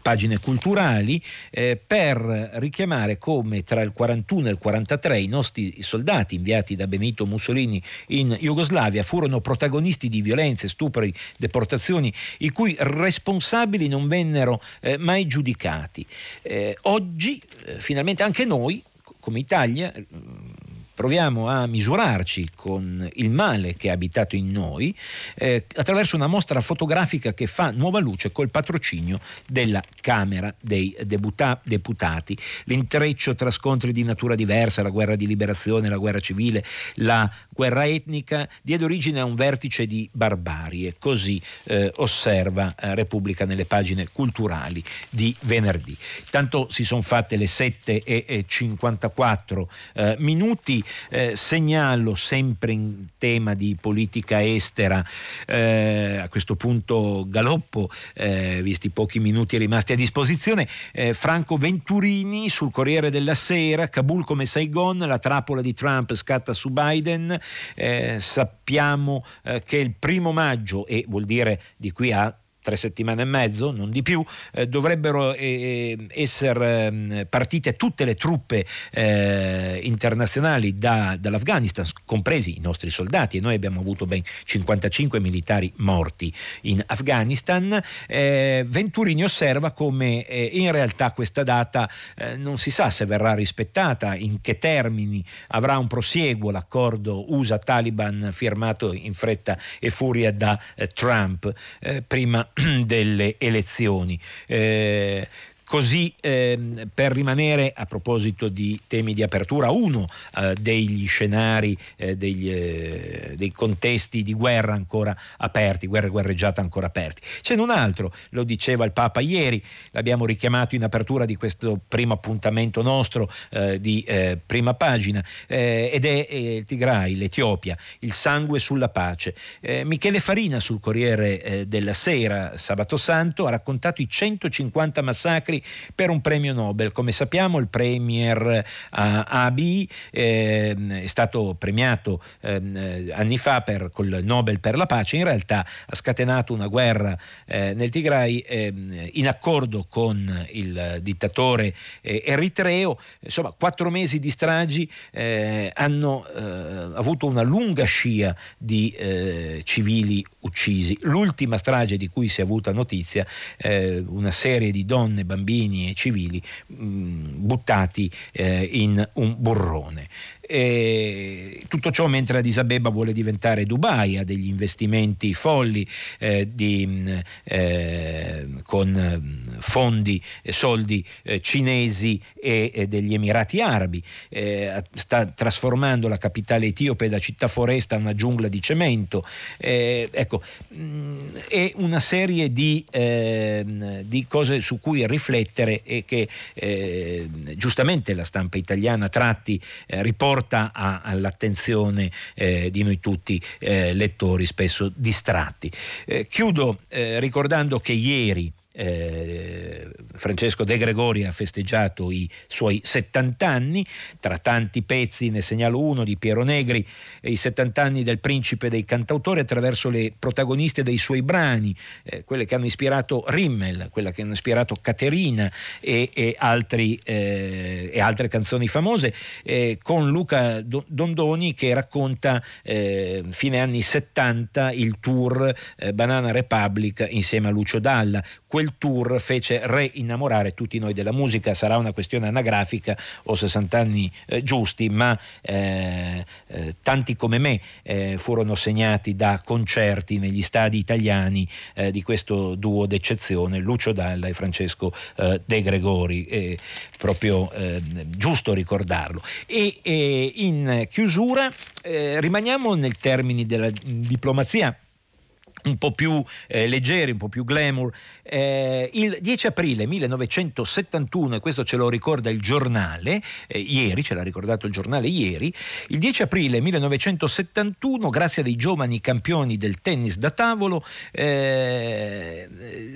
pagine culturali eh, per richiamare come tra il 41 e il 43 i nostri soldati inviati da Benito Mussolini in Jugoslavia furono protagonisti di violenze, stupri, deportazioni i cui responsabili non vennero eh, mai giudicati. Eh, oggi eh, finalmente anche noi come Italia proviamo a misurarci con il male che è abitato in noi eh, attraverso una mostra fotografica che fa nuova luce col patrocinio della Camera dei debuta- Deputati. L'intreccio tra scontri di natura diversa, la guerra di liberazione, la guerra civile, la guerra etnica, diede origine a un vertice di barbarie, così eh, osserva eh, Repubblica nelle pagine culturali di venerdì. Tanto si sono fatte le 7 e 54 eh, minuti, eh, segnalo sempre in tema di politica estera, eh, a questo punto galoppo, eh, visti i pochi minuti rimasti a disposizione, Franco Venturini sul Corriere della Sera, Kabul come Saigon, la trappola di Trump scatta su Biden, sappiamo che il primo maggio, e vuol dire di qui a tre settimane e mezzo, non di più, eh, dovrebbero eh, essere eh, partite tutte le truppe eh, internazionali da, dall'Afghanistan, compresi i nostri soldati, e noi abbiamo avuto ben 55 militari morti in Afghanistan. Eh, Venturini osserva come eh, in realtà questa data non si sa se verrà rispettata, in che termini avrà un prosieguo l'accordo USA-Taliban firmato in fretta e furia da Trump prima *clears throat* delle elezioni. Eh, Così ehm, per rimanere a proposito di temi di apertura, uno eh, degli scenari, eh, degli, eh, dei contesti di guerra ancora aperti, guerra guerreggiata ancora aperti. Ce n'è un altro, lo diceva il Papa ieri, l'abbiamo richiamato in apertura di questo primo appuntamento nostro eh, di eh, prima pagina, eh, ed è il Tigray, l'Etiopia, il sangue sulla pace. Michele Farina sul Corriere della Sera, sabato santo, ha raccontato i 150 massacri per un premio Nobel. Come sappiamo il premier uh, Abiy eh, è stato premiato eh, anni fa per, col Nobel per la pace, in realtà ha scatenato una guerra eh, nel Tigray ehm, in accordo con il dittatore eh, eritreo, insomma quattro mesi di stragi eh, hanno avuto una lunga scia di civili uccisi. L'ultima strage di cui si è avuta notizia, una serie di donne, bambini, bambini e civili mh, mm, buttati eh, in un burrone. E tutto ciò mentre Addis Abeba vuole diventare Dubai, ha degli investimenti folli eh, di, eh, con mm, fondi e soldi eh, cinesi e, e, degli Emirati Arabi, eh, sta trasformando la capitale etiope da città foresta a una giungla di cemento. Eh, ecco, mm, è una serie di, ehm, di, cose su cui riflettere e che eh, giustamente la stampa italiana tratti, riporta porta all'attenzione eh, di noi tutti eh, lettori spesso distratti. Eh, chiudo eh, ricordando che ieri eh, Francesco De Gregori ha festeggiato i suoi 70 anni, tra tanti pezzi ne segnalo uno di Piero Negri, i 70 anni del principe dei cantautori attraverso le protagoniste dei suoi brani, eh, quelle che hanno ispirato Rimmel, quella che hanno ispirato Caterina e, e, altri, eh, e altre canzoni famose, eh, con Luca Dondoni che racconta eh, fine anni 70 il tour eh, Banana Republic insieme a Lucio Dalla. Quel quel tour fece reinnamorare tutti noi della musica, sarà una questione anagrafica o 60 anni eh, giusti, ma eh, eh, tanti come me eh, furono segnati da concerti negli stadi italiani eh, di questo duo d'eccezione, Lucio Dalla e Francesco eh, De Gregori, è proprio giusto ricordarlo. E, in chiusura rimaniamo nel termine della diplomazia un po' più eh, leggeri, un po' più glamour. Eh, il 10 aprile 1971, e questo ce lo ricorda il giornale, eh, ieri, ce l'ha ricordato il giornale ieri, il 10 aprile 1971, grazie a dei giovani campioni del tennis da tavolo, eh,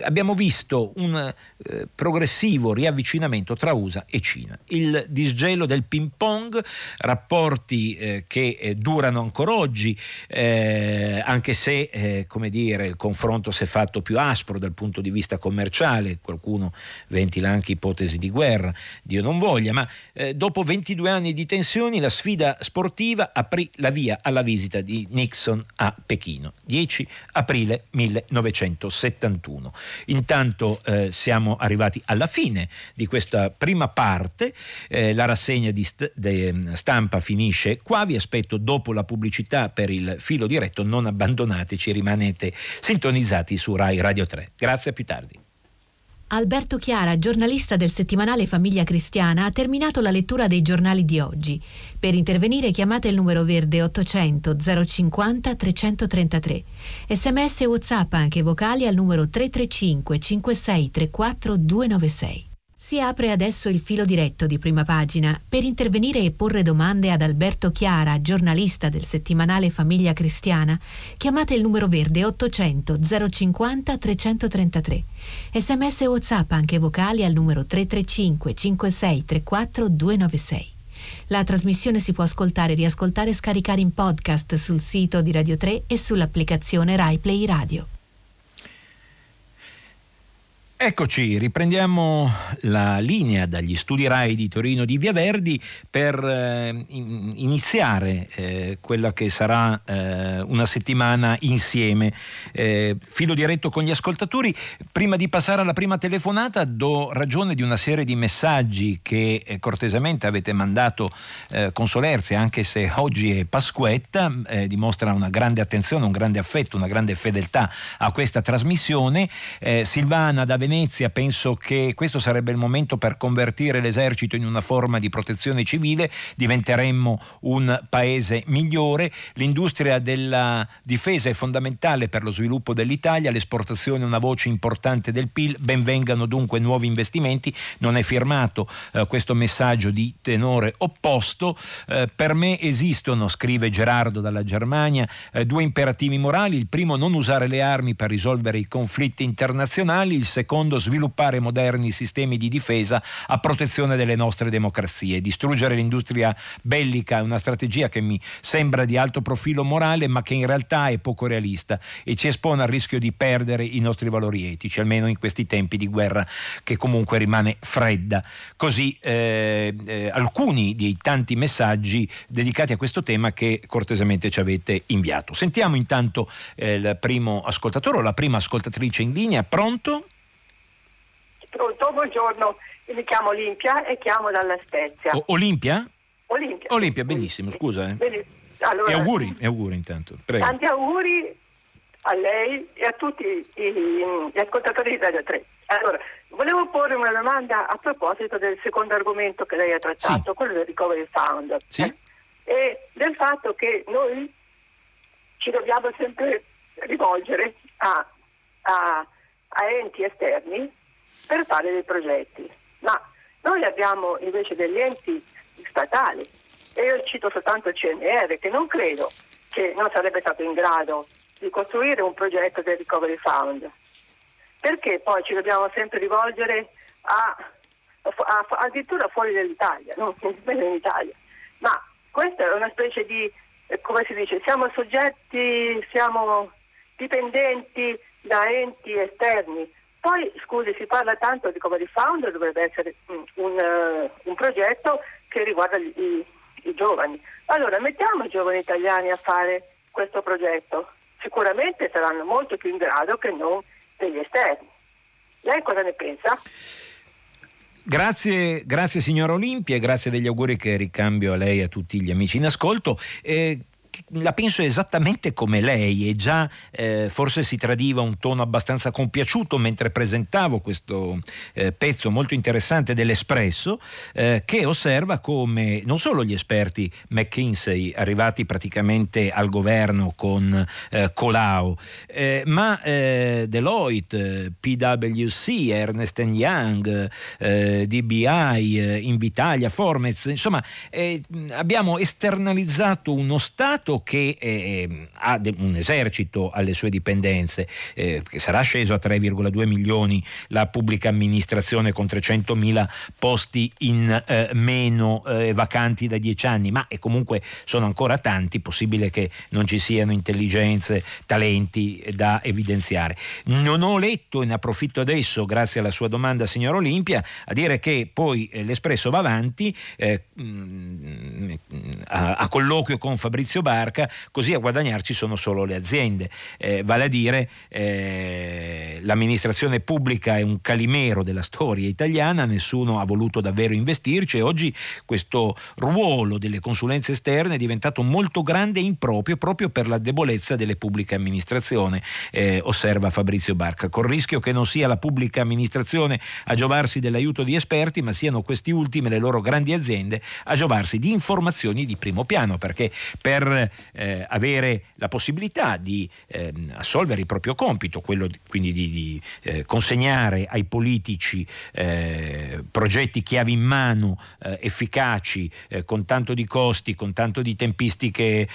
abbiamo visto un eh, progressivo riavvicinamento tra USA e Cina. Il disgelo del ping pong, rapporti eh, che durano ancora oggi, anche se, come dire, il confronto si è fatto più aspro dal punto di vista commerciale, qualcuno ventila anche ipotesi di guerra, Dio non voglia, ma eh, dopo 22 anni di tensioni la sfida sportiva aprì la via alla visita di Nixon a Pechino, 10 aprile 1971. Intanto eh, siamo arrivati alla fine di questa prima parte, eh, la rassegna di st- stampa finisce qua, vi aspetto dopo la pubblicità per il filo diretto, non abbandonateci, rimanete sintonizzati su Rai Radio 3. Grazie a più tardi. Alberto Chiara, giornalista del settimanale Famiglia Cristiana, ha terminato la lettura dei giornali di oggi. Per intervenire chiamate il numero verde 800 050 333. Sms e WhatsApp anche vocali al numero 335 5634 296. Si apre adesso il filo diretto di prima pagina per intervenire e porre domande ad Alberto Chiara, giornalista del settimanale Famiglia Cristiana. Chiamate il numero verde 800 050 333. Sms e WhatsApp anche vocali al numero 335 5634 296. La trasmissione si può ascoltare, riascoltare e scaricare in podcast sul sito di Radio 3 e sull'applicazione RaiPlay Radio. Eccoci, riprendiamo la linea dagli studi RAI di Torino di Via Verdi per eh, iniziare eh, quella che sarà eh, una settimana insieme. Eh, filo diretto con gli ascoltatori. Prima di passare alla prima telefonata do ragione di una serie di messaggi che eh, cortesemente avete mandato eh, con solerzia, anche se oggi è Pasquetta, dimostra una grande attenzione, un grande affetto, una grande fedeltà a questa trasmissione. Silvana da Venezia Venezia penso che questo sarebbe il momento per convertire l'esercito in una forma di protezione civile, diventeremmo un paese migliore, l'industria della difesa è fondamentale per lo sviluppo dell'Italia, l'esportazione è una voce importante del PIL, benvengano dunque nuovi investimenti, non è firmato eh, questo messaggio di tenore opposto, eh, per me esistono, scrive Gerardo dalla Germania, eh, due imperativi morali, il primo non usare le armi per risolvere i conflitti internazionali, il secondo secondo sviluppare moderni sistemi di difesa a protezione delle nostre democrazie. Distruggere l'industria bellica è una strategia che mi sembra di alto profilo morale ma che in realtà è poco realista e ci espone al rischio di perdere i nostri valori etici, almeno in questi tempi di guerra che comunque rimane fredda. Così eh, eh, alcuni dei tanti messaggi dedicati a questo tema che cortesemente ci avete inviato. Sentiamo intanto eh, il primo ascoltatore o la prima ascoltatrice in linea. Pronto? Pronto, buongiorno, mi chiamo Olimpia e chiamo dalla Spezia. O- Olimpia? Olimpia. Olimpia, benissimo, scusa. Eh. Benissimo. Allora, e auguri, e auguri intanto. Prego. Tanti auguri a lei e a tutti gli ascoltatori di Radio 3. Allora, volevo porre una domanda a proposito del secondo argomento che lei ha trattato, sì. quello del Recovery Fund. Sì. Eh? E del fatto che noi ci dobbiamo sempre rivolgere a, a, a enti esterni per fare dei progetti. Ma noi abbiamo invece degli enti statali e io cito soltanto il CNR che non credo che non sarebbe stato in grado di costruire un progetto del Recovery Fund. Perché poi ci dobbiamo sempre rivolgere a, a, a, addirittura fuori dall'Italia, non *laughs* in Italia. Ma questa è una specie di, eh, come si dice, siamo soggetti, siamo dipendenti da enti esterni poi, scusi, si parla tanto di Comedy Found, dovrebbe essere un, un, uh, un progetto che riguarda gli, i, i giovani. Allora, mettiamo i giovani italiani a fare questo progetto. Sicuramente saranno molto più in grado che non degli esterni. Lei cosa ne pensa? Grazie, grazie signora Olimpia grazie degli auguri che ricambio a lei e a tutti gli amici in ascolto. Eh, la penso esattamente come lei e già eh, forse si tradiva un tono abbastanza compiaciuto mentre presentavo questo eh, pezzo molto interessante dell'Espresso eh, che osserva come non solo gli esperti McKinsey arrivati praticamente al governo con eh, Colau eh, ma eh, Deloitte, PwC, Ernest Young, DBI, Invitalia, Formez insomma abbiamo esternalizzato uno Stato Stato che eh, ha un esercito alle sue dipendenze, eh, che sarà sceso a 3,2 milioni la pubblica amministrazione con 300 mila posti in eh, meno eh, vacanti da dieci anni, ma comunque sono ancora tanti, possibile che non ci siano intelligenze, talenti da evidenziare. Non ho letto, e ne approfitto adesso, grazie alla sua domanda, signor Olimpia, a dire che poi eh, l'Espresso va avanti eh, a, a, colloquio con Fabrizio Barca, così a guadagnarci sono solo le aziende, eh, vale a dire eh, l'amministrazione pubblica è un calimero della storia italiana, nessuno ha voluto davvero investirci e oggi questo ruolo delle consulenze esterne è diventato molto grande e improprio proprio per la debolezza delle pubbliche amministrazioni, eh, osserva Fabrizio Barca, col rischio che non sia la pubblica amministrazione a giovarsi dell'aiuto di esperti, ma siano questi ultimi, le loro grandi aziende, a giovarsi di informazioni di primo piano, perché per eh, avere la possibilità di eh, assolvere il proprio compito, quello di, quindi di, di eh, consegnare ai politici eh, progetti chiavi in mano, eh, efficaci, eh, con tanto di costi, con tanto di tempistiche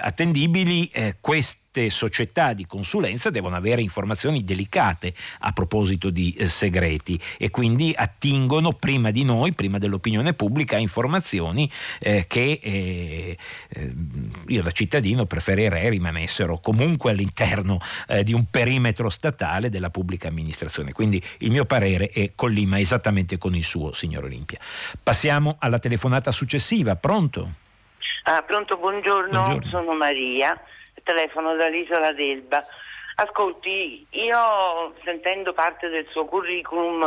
attendibili, questi queste società di consulenza devono avere informazioni delicate a proposito di eh, segreti e quindi attingono prima di noi, prima dell'opinione pubblica, informazioni eh, che eh, eh, io da cittadino preferirei rimanessero comunque all'interno eh, di un perimetro statale della pubblica amministrazione. Quindi il mio parere è collima esattamente con il suo, signor Olimpia. Passiamo alla telefonata successiva. Pronto? Ah, pronto, buongiorno. buongiorno. sono Maria telefono dall'isola d'Elba. Ascolti, io sentendo parte del suo curriculum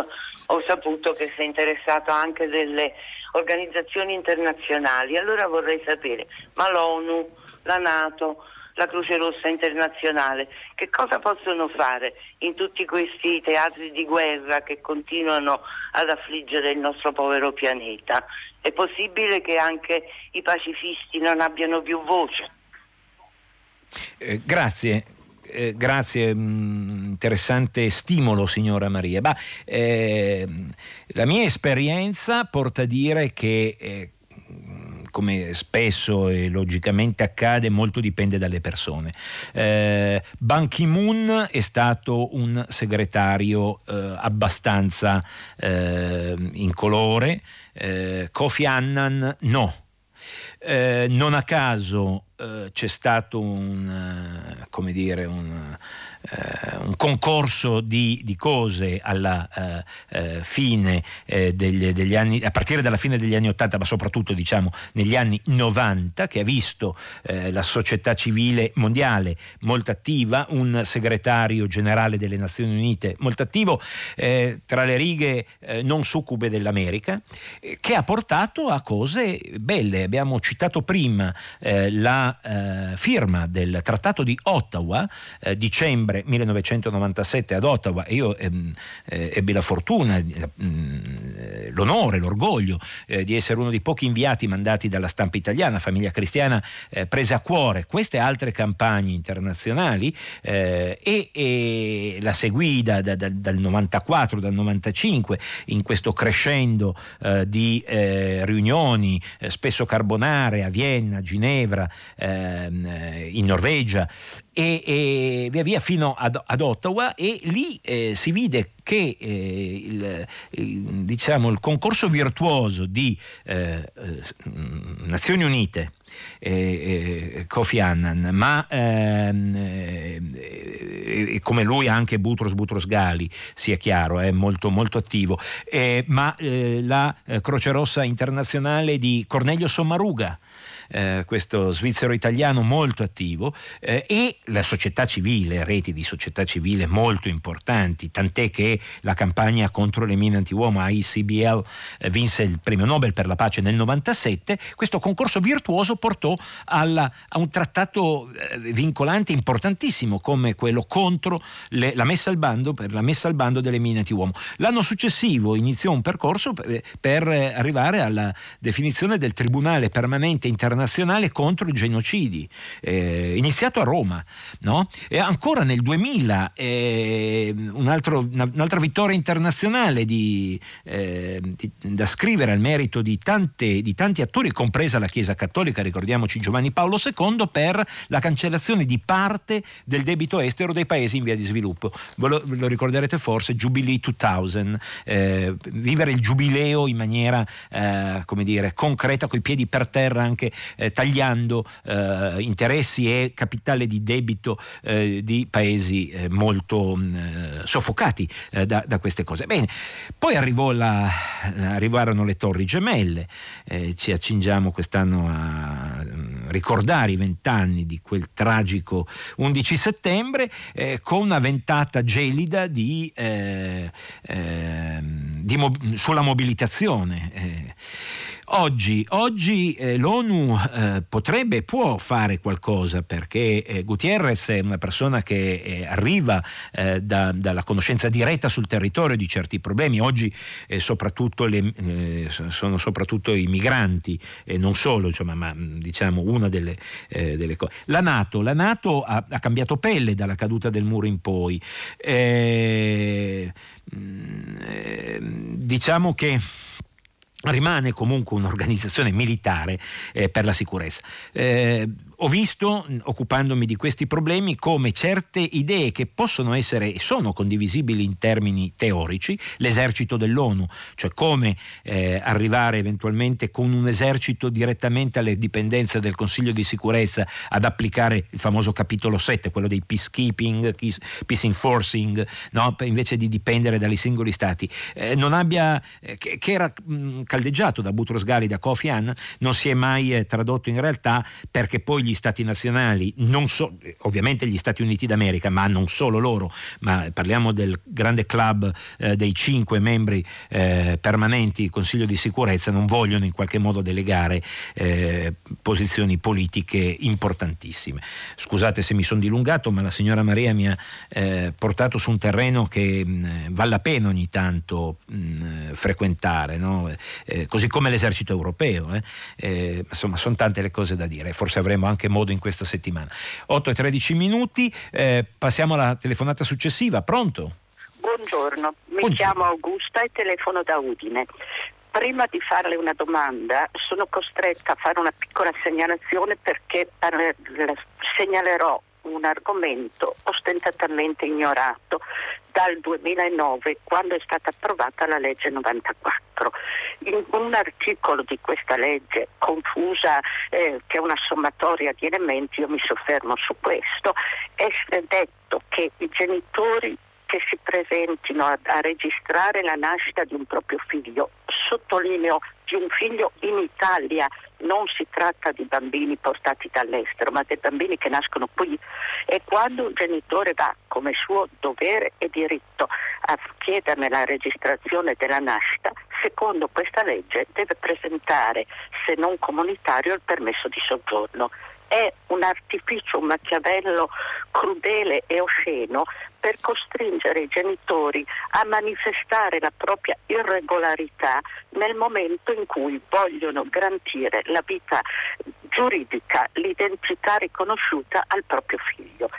ho saputo che si è interessato anche delle organizzazioni internazionali. Allora vorrei sapere, ma l'ONU, la Nato, la Croce Rossa internazionale, che cosa possono fare in tutti questi teatri di guerra che continuano ad affliggere il nostro povero pianeta? È possibile che anche i pacifisti non abbiano più voce? Eh, grazie. Eh, grazie, mh, mm, interessante stimolo signora Maria. Bah, eh, la mia esperienza porta a dire che eh, come spesso e logicamente accade, molto dipende dalle persone. Eh, Ban Ki-moon è stato un segretario eh, abbastanza eh, incolore, eh, Kofi Annan no. Eh, non a caso eh, c'è stato un, eh, come dire, un, un concorso di, di, cose alla eh, eh, fine eh, degli, degli, anni, a partire dalla fine degli anni 80, ma soprattutto diciamo negli anni 90, che ha visto eh, la società civile mondiale molto attiva, un segretario generale delle Nazioni Unite molto attivo, eh, tra le righe non succube dell'America, che ha portato a cose belle. Abbiamo citato prima la firma del Trattato di Ottawa, dicembre settembre 1997 ad Ottawa. E io ehm, eh, ebbi la fortuna, mm, l'onore, l'orgoglio eh, di essere uno dei pochi inviati mandati dalla stampa italiana, Famiglia Cristiana eh, prese a cuore. Queste altre campagne internazionali eh, e, e, la seguì da, da, dal 94, dal 95 in questo crescendo eh, di eh, riunioni, spesso carbonare a Vienna, Ginevra, ehm, in Norvegia e, e via via fino ad, ad Ottawa e lì eh, si vide che eh, il, diciamo, il, concorso virtuoso di eh, eh Nazioni Unite eh, Kofi Annan, ma ehm, eh, come lui anche Butros Butros Gali, sia chiaro, è molto, molto attivo, eh, ma la Croce Rossa internazionale di Cornelio Sommaruga, eh, questo svizzero italiano molto attivo eh, e la società civile, reti di società civile molto importanti, tant'è che la campagna contro le mine antiuomo ICBL eh, vinse il premio Nobel per la pace nel 97, questo concorso virtuoso portò alla, a un trattato eh, vincolante importantissimo come quello contro le, la messa al bando, per la messa al bando delle mine antiuomo. L'anno successivo iniziò un percorso per, per arrivare alla definizione del Tribunale permanente internazionale internazionale contro i genocidi, eh, iniziato a Roma. No? E ancora nel 2000 eh, un altro, un'altra vittoria internazionale di, eh, di, da scrivere al merito di, tante, di tanti attori, compresa la Chiesa Cattolica, ricordiamoci Giovanni Paolo II, per la cancellazione di parte del debito estero dei paesi in via di sviluppo. Ve lo, lo ricorderete forse, Jubilee 2000, eh, vivere il giubileo in maniera eh, come dire, concreta, coi piedi per terra, anche eh, tagliando eh, interessi e capitale di debito eh, di paesi eh, molto mh, soffocati da, da, queste cose. Bene, poi la, arrivarono le torri gemelle, ci accingiamo quest'anno a ricordare i vent'anni di quel tragico 11 settembre con una ventata gelida di, eh, eh, di mob- sulla mobilitazione. Oggi, oggi eh, l'ONU eh, potrebbe e può fare qualcosa perché eh, Gutierrez è una persona che eh, arriva eh, da, dalla conoscenza diretta sul territorio di certi problemi. Oggi eh, soprattutto le, sono soprattutto i migranti, non solo, insomma, ma diciamo una delle, delle cose. La Nato, la Nato ha, ha, cambiato pelle dalla caduta del muro in poi. diciamo che rimane comunque un'organizzazione militare eh, per la sicurezza. Eh, ho visto, occupandomi di questi problemi, come certe idee che possono essere e sono condivisibili in termini teorici, l'esercito dell'ONU, cioè come eh, arrivare eventualmente con un esercito direttamente alle dipendenze del Consiglio di sicurezza ad applicare il famoso capitolo 7, quello dei peacekeeping, peace enforcing, no? invece di dipendere dai singoli stati, eh, abbia, eh, che, era mh, caldeggiato da Boutros Ghali, da Kofi Annan, non si è mai eh, tradotto in realtà perché poi gli stati nazionali, so, ovviamente gli Stati Uniti d'America, ma non solo loro, ma parliamo del grande club eh, dei cinque membri eh, permanenti del Consiglio di sicurezza, non vogliono in qualche modo delegare eh, posizioni politiche importantissime. Scusate se mi sono dilungato, ma la signora Maria mi ha eh, portato su un terreno che mh, vale la pena ogni tanto mh, frequentare, no? Eh, così come l'esercito europeo. Eh. insomma, sono tante le cose da dire, forse avremo anche modo in questa settimana. 8 e 13 minuti, eh, passiamo alla telefonata successiva. Pronto? Buongiorno, mi Buongiorno. chiamo Augusta e telefono da Udine. Prima di farle una domanda sono costretta a fare una piccola segnalazione perché segnalerò un argomento ostentatamente ignorato dal 2009 quando è stata approvata la legge 94. In un articolo di questa legge confusa, eh, che è una sommatoria di elementi, io mi soffermo su questo, è detto che i genitori che si presentino a, a, registrare la nascita di un proprio figlio, sottolineo di un figlio in Italia, non si tratta di bambini portati dall'estero, ma dei bambini che nascono qui. E quando un genitore va come suo dovere e diritto a chiederne la registrazione della nascita, secondo questa legge deve presentare, se non comunitario, il permesso di soggiorno è un artificio, un machiavello crudele e osceno per costringere i genitori a manifestare la propria irregolarità nel momento in cui vogliono garantire la vita giuridica, l'identità riconosciuta al proprio figlio.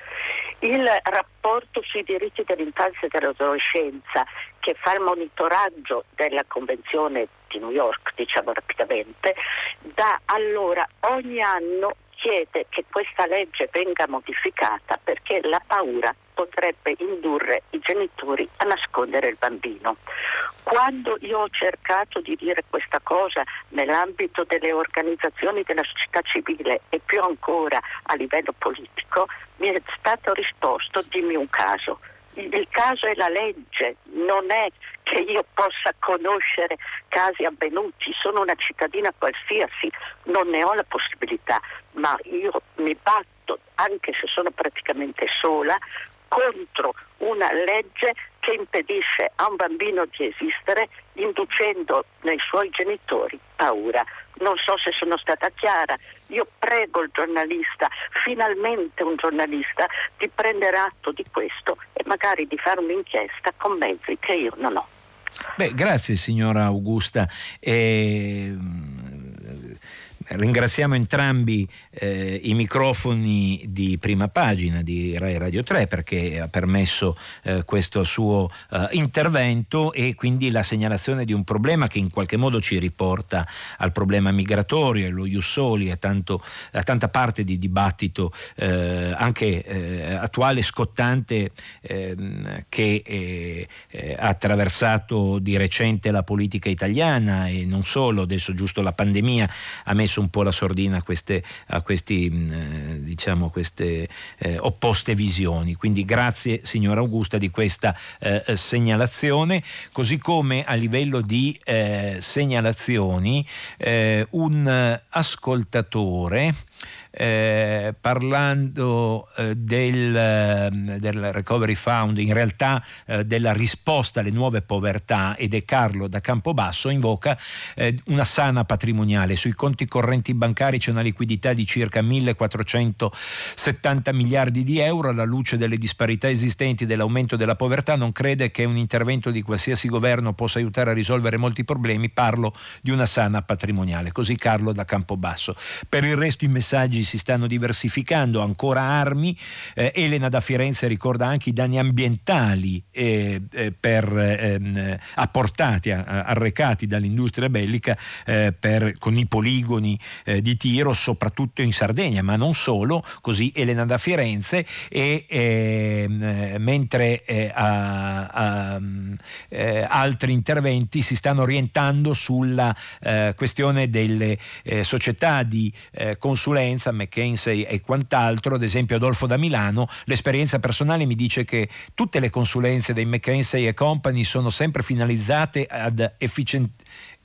Il rapporto sui diritti dell'infanzia e dell'adolescenza che fa il monitoraggio della Convenzione di New York, diciamo rapidamente, da allora ogni anno chiede che questa legge venga modificata perché la paura potrebbe indurre i genitori a nascondere il bambino. Quando io ho cercato di dire questa cosa nell'ambito delle organizzazioni della società civile e più ancora a livello politico, mi è stato risposto dimmi un caso il caso è la legge, non è che io possa conoscere casi avvenuti, sono una cittadina qualsiasi, non ne ho la possibilità, ma io mi batto, anche se sono praticamente sola, contro una legge che impedisce a un bambino di esistere inducendo nei suoi genitori paura. Non so se sono stata chiara, io prego il giornalista, finalmente un giornalista, di prendere atto di questo e magari di fare un'inchiesta con mezzi che io non ho. Beh, grazie signora Augusta. Eh, ringraziamo entrambi eh, i microfoni di prima pagina di Rai Radio 3 perché ha permesso eh, questo suo eh, intervento e quindi la segnalazione di un problema che in qualche modo ci riporta al problema migratorio, allo Jussoli, a, tanto, a tanta parte di dibattito eh, anche eh, attuale, scottante, ehm, che eh, ha attraversato di recente la politica italiana e non solo, adesso giusto la pandemia ha messo messo un po' la sordina a queste, a questi, mm, eh, diciamo, queste eh, opposte visioni. Quindi grazie signora Augusta di questa eh, segnalazione, così come a livello di eh, segnalazioni eh, un ascoltatore eh, parlando eh, del, ehm, del, Recovery Fund, in realtà eh, della risposta alle nuove povertà ed è Carlo da Campobasso invoca eh, una sana patrimoniale. Sui conti correnti bancari c'è una liquidità di circa 1470 miliardi di euro alla luce delle disparità esistenti e dell'aumento della povertà non crede che un intervento di qualsiasi governo possa aiutare a risolvere molti problemi, parlo di una sana patrimoniale. Così Carlo da Campobasso. Per il resto i messaggi si stanno diversificando, ancora armi. Eh, Elena da Firenze ricorda anche i danni ambientali eh, eh per, ehm, apportati, arrecati dall'industria bellica eh, per, con i poligoni eh, di tiro, soprattutto in Sardegna, ma non solo, così Elena da Firenze, e ehm, mentre a, a, altri interventi si stanno orientando sulla questione delle società di consulenza McKinsey e quant'altro, ad esempio Adolfo da Milano, l'esperienza personale mi dice che tutte le consulenze dei McKinsey e Company sono sempre finalizzate ad efficientare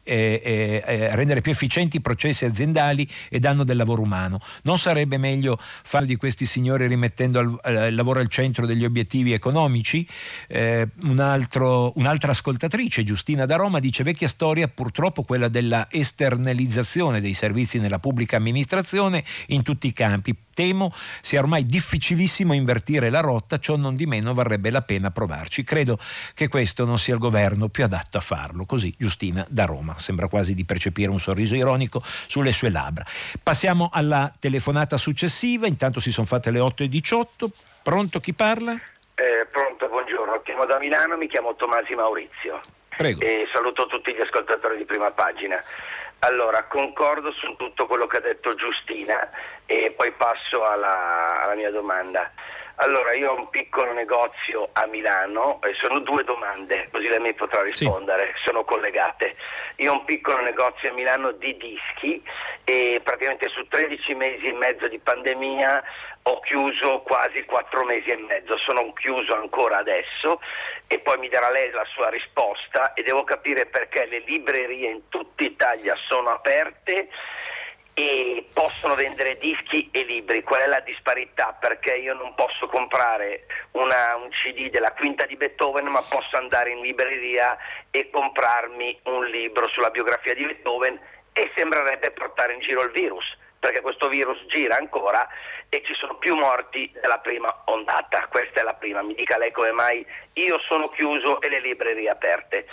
eh, eh, rendere più efficienti i processi aziendali e danno del lavoro umano. Non sarebbe meglio fare di questi signori rimettendo al, al, il lavoro al centro degli obiettivi economici? Eh, un altro, un'altra ascoltatrice, Giustina da Roma, dice vecchia storia, purtroppo quella della esternalizzazione dei servizi nella pubblica amministrazione in tutti i campi temo sia ormai difficilissimo invertire la rotta, ciò non di meno varrebbe la pena provarci. Credo che questo non sia il governo più adatto a farlo. Così Giustina da Roma. Sembra quasi di percepire un sorriso ironico sulle sue labbra. Passiamo alla telefonata successiva. Intanto si sono fatte le 8.18. Pronto chi parla? Eh, pronto, buongiorno. Chiamo da Milano, mi chiamo Tomasi Maurizio. Prego. E saluto tutti gli ascoltatori di prima pagina. Allora, concordo su tutto quello che ha detto Giustina e poi passo alla, alla mia domanda. Allora, io ho un piccolo negozio a Milano e sono due domande, così lei mi potrà rispondere, sì. sono collegate. Io ho un piccolo negozio a Milano di dischi e praticamente su 13 mesi e mezzo di pandemia ho chiuso quasi 4 mesi e mezzo, sono chiuso ancora adesso e poi mi darà lei la sua risposta e devo capire perché le librerie in tutta Italia sono aperte e possono vendere dischi e libri. Qual è la disparità? Perché io non posso comprare una, un CD della quinta di Beethoven, ma posso andare in libreria e comprarmi un libro sulla biografia di Beethoven e sembrerebbe portare in giro il virus perché questo virus gira ancora e ci sono più morti della prima ondata. Questa è la prima. Mi dica lei come mai io sono chiuso e le librerie aperte.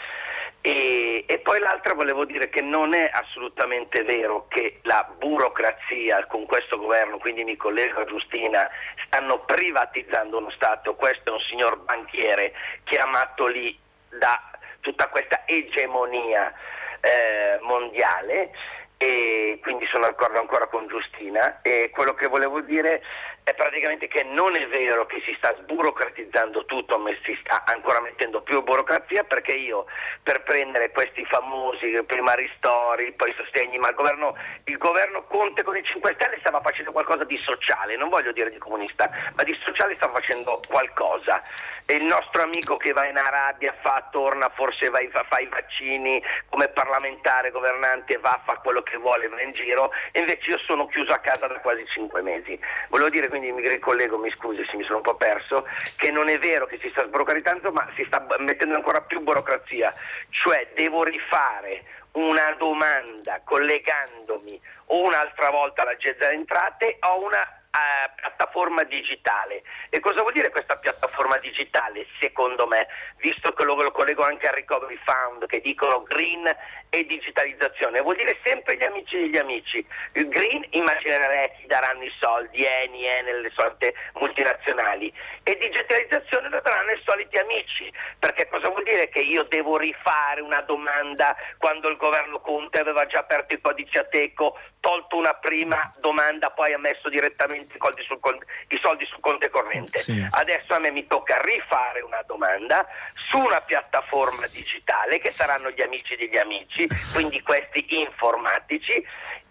E, e, poi l'altra volevo dire che non è assolutamente vero che la burocrazia con questo governo, quindi mi collego a Giustina, stanno privatizzando uno Stato. Questo è un signor banchiere chiamato lì da tutta questa egemonia eh, mondiale e quindi sono d'accordo ancora con Giustina. E quello che volevo dire è praticamente che non è vero che si sta sburocratizzando tutto, ma si sta ancora mettendo più burocrazia perché io per prendere questi famosi prima ristori, poi sostegni, ma il governo, il governo Conte con i 5 Stelle stava facendo qualcosa di sociale, non voglio dire di comunista, ma di sociale stava facendo qualcosa. E il nostro amico che va in Arabia fa, torna, forse va, fa, fa i vaccini come parlamentare, governante, va, fa quello che vuole, va in giro, e invece io sono chiuso a casa da quasi 5 mesi. Volevo dire quindi mi ricollego, mi scusi se mi sono un po' perso, che non è vero che si sta sburocratizzando, ma si sta mettendo ancora più burocrazia, cioè devo rifare una domanda collegandomi o un'altra volta all'agenda delle entrate o una uh, piattaforma digitale. E cosa vuol dire questa piattaforma digitale? Secondo me, visto che lo, lo collego anche al Recovery Fund, che dicono green e digitalizzazione, vuol dire sempre gli amici degli amici. Il green immaginerei chi daranno i soldi, Eni, Enel, le solite multinazionali, e digitalizzazione lo daranno i soliti amici, perché cosa vuol dire che io devo rifare una domanda quando il governo Conte aveva già aperto i codici a teco, tolto una prima domanda, poi ha messo direttamente i soldi sul, conte, i soldi sul conto corrente. Sì. Adesso a me mi tocca rifare una domanda su una piattaforma digitale che saranno gli amici degli amici, quindi questi informatici,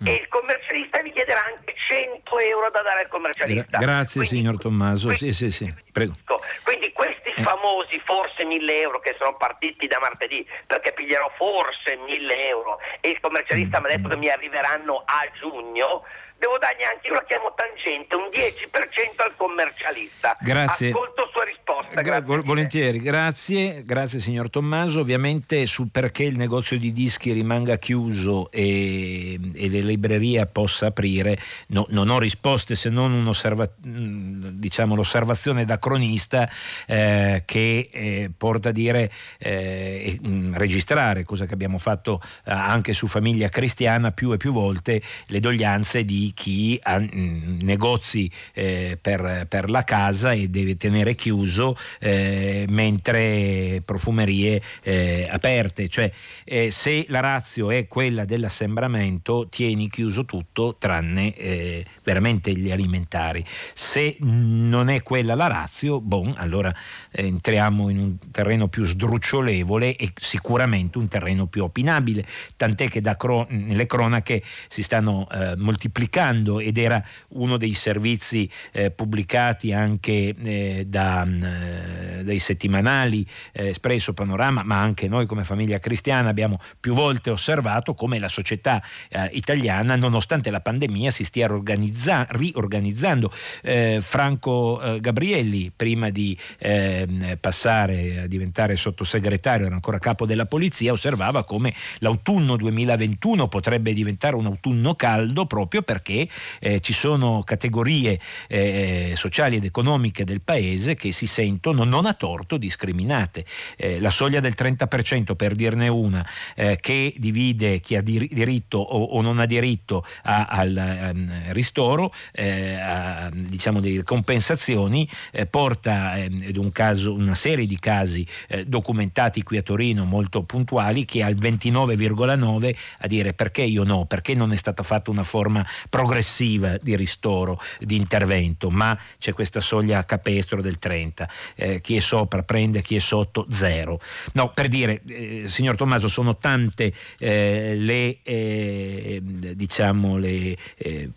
mm. e il commercialista mi chiederà anche 100 euro da dare al commercialista. Gra- grazie quindi, signor Tommaso, quindi, sì, sì, sì. Prego. Quindi questi eh. famosi forse 1000 euro che sono partiti da martedì perché piglierò forse 1000 euro e il commercialista mm. mi ha detto che mi arriveranno a giugno devo dargli anche, io la chiamo tangente, un 10% al commercialista. Grazie. Ascolto risposta. Gra- volentieri, grazie, grazie signor Tommaso. Ovviamente sul perché il negozio di dischi rimanga chiuso e, e le librerie possa aprire, no, non ho risposte se non diciamo, l'osservazione da cronista eh, che eh, porta a dire eh, registrare, cosa che abbiamo fatto eh, anche su Famiglia Cristiana più e più volte, le doglianze di chi ha mm, negozi eh, per, per, la casa e deve tenere chiuso eh, mentre profumerie eh, aperte. Cioè eh, se la razio è quella dell'assembramento tieni chiuso tutto tranne eh, veramente gli alimentari. Se non è quella la razio, bon, allora eh, entriamo in un terreno più sdrucciolevole e sicuramente un terreno più opinabile, tant'è che da cro- nelle cronache si stanno moltiplicando pubblicando ed era uno dei servizi eh, pubblicati anche eh, da, mm, eh, dai settimanali eh, Espresso, Panorama, ma anche noi come famiglia cristiana abbiamo più volte osservato come la società eh, italiana, nonostante la pandemia, si stia riorganizza- riorganizzando. Eh, Franco Gabrielli, prima di ehm, passare a diventare sottosegretario, era ancora capo della polizia, osservava come l'autunno 2021 potrebbe diventare un autunno caldo proprio perché eh, ci sono categorie eh, sociali ed economiche del paese che si sentono non a torto discriminate. Eh, la soglia del 30% per dirne una eh, che divide chi ha dir- diritto o, o, non ha diritto a, al um, ristoro, eh, a, diciamo delle compensazioni, eh, porta ed un caso, una serie di casi documentati qui a Torino molto puntuali che al 29,9 a dire perché io no, perché non è stata fatta una forma progressiva di ristoro, di intervento, ma c'è questa soglia capestro del 30, eh, chi è sopra prende, chi è sotto zero. No, per dire, eh, signor Tommaso, sono tante eh, le, eh, diciamo, le eh,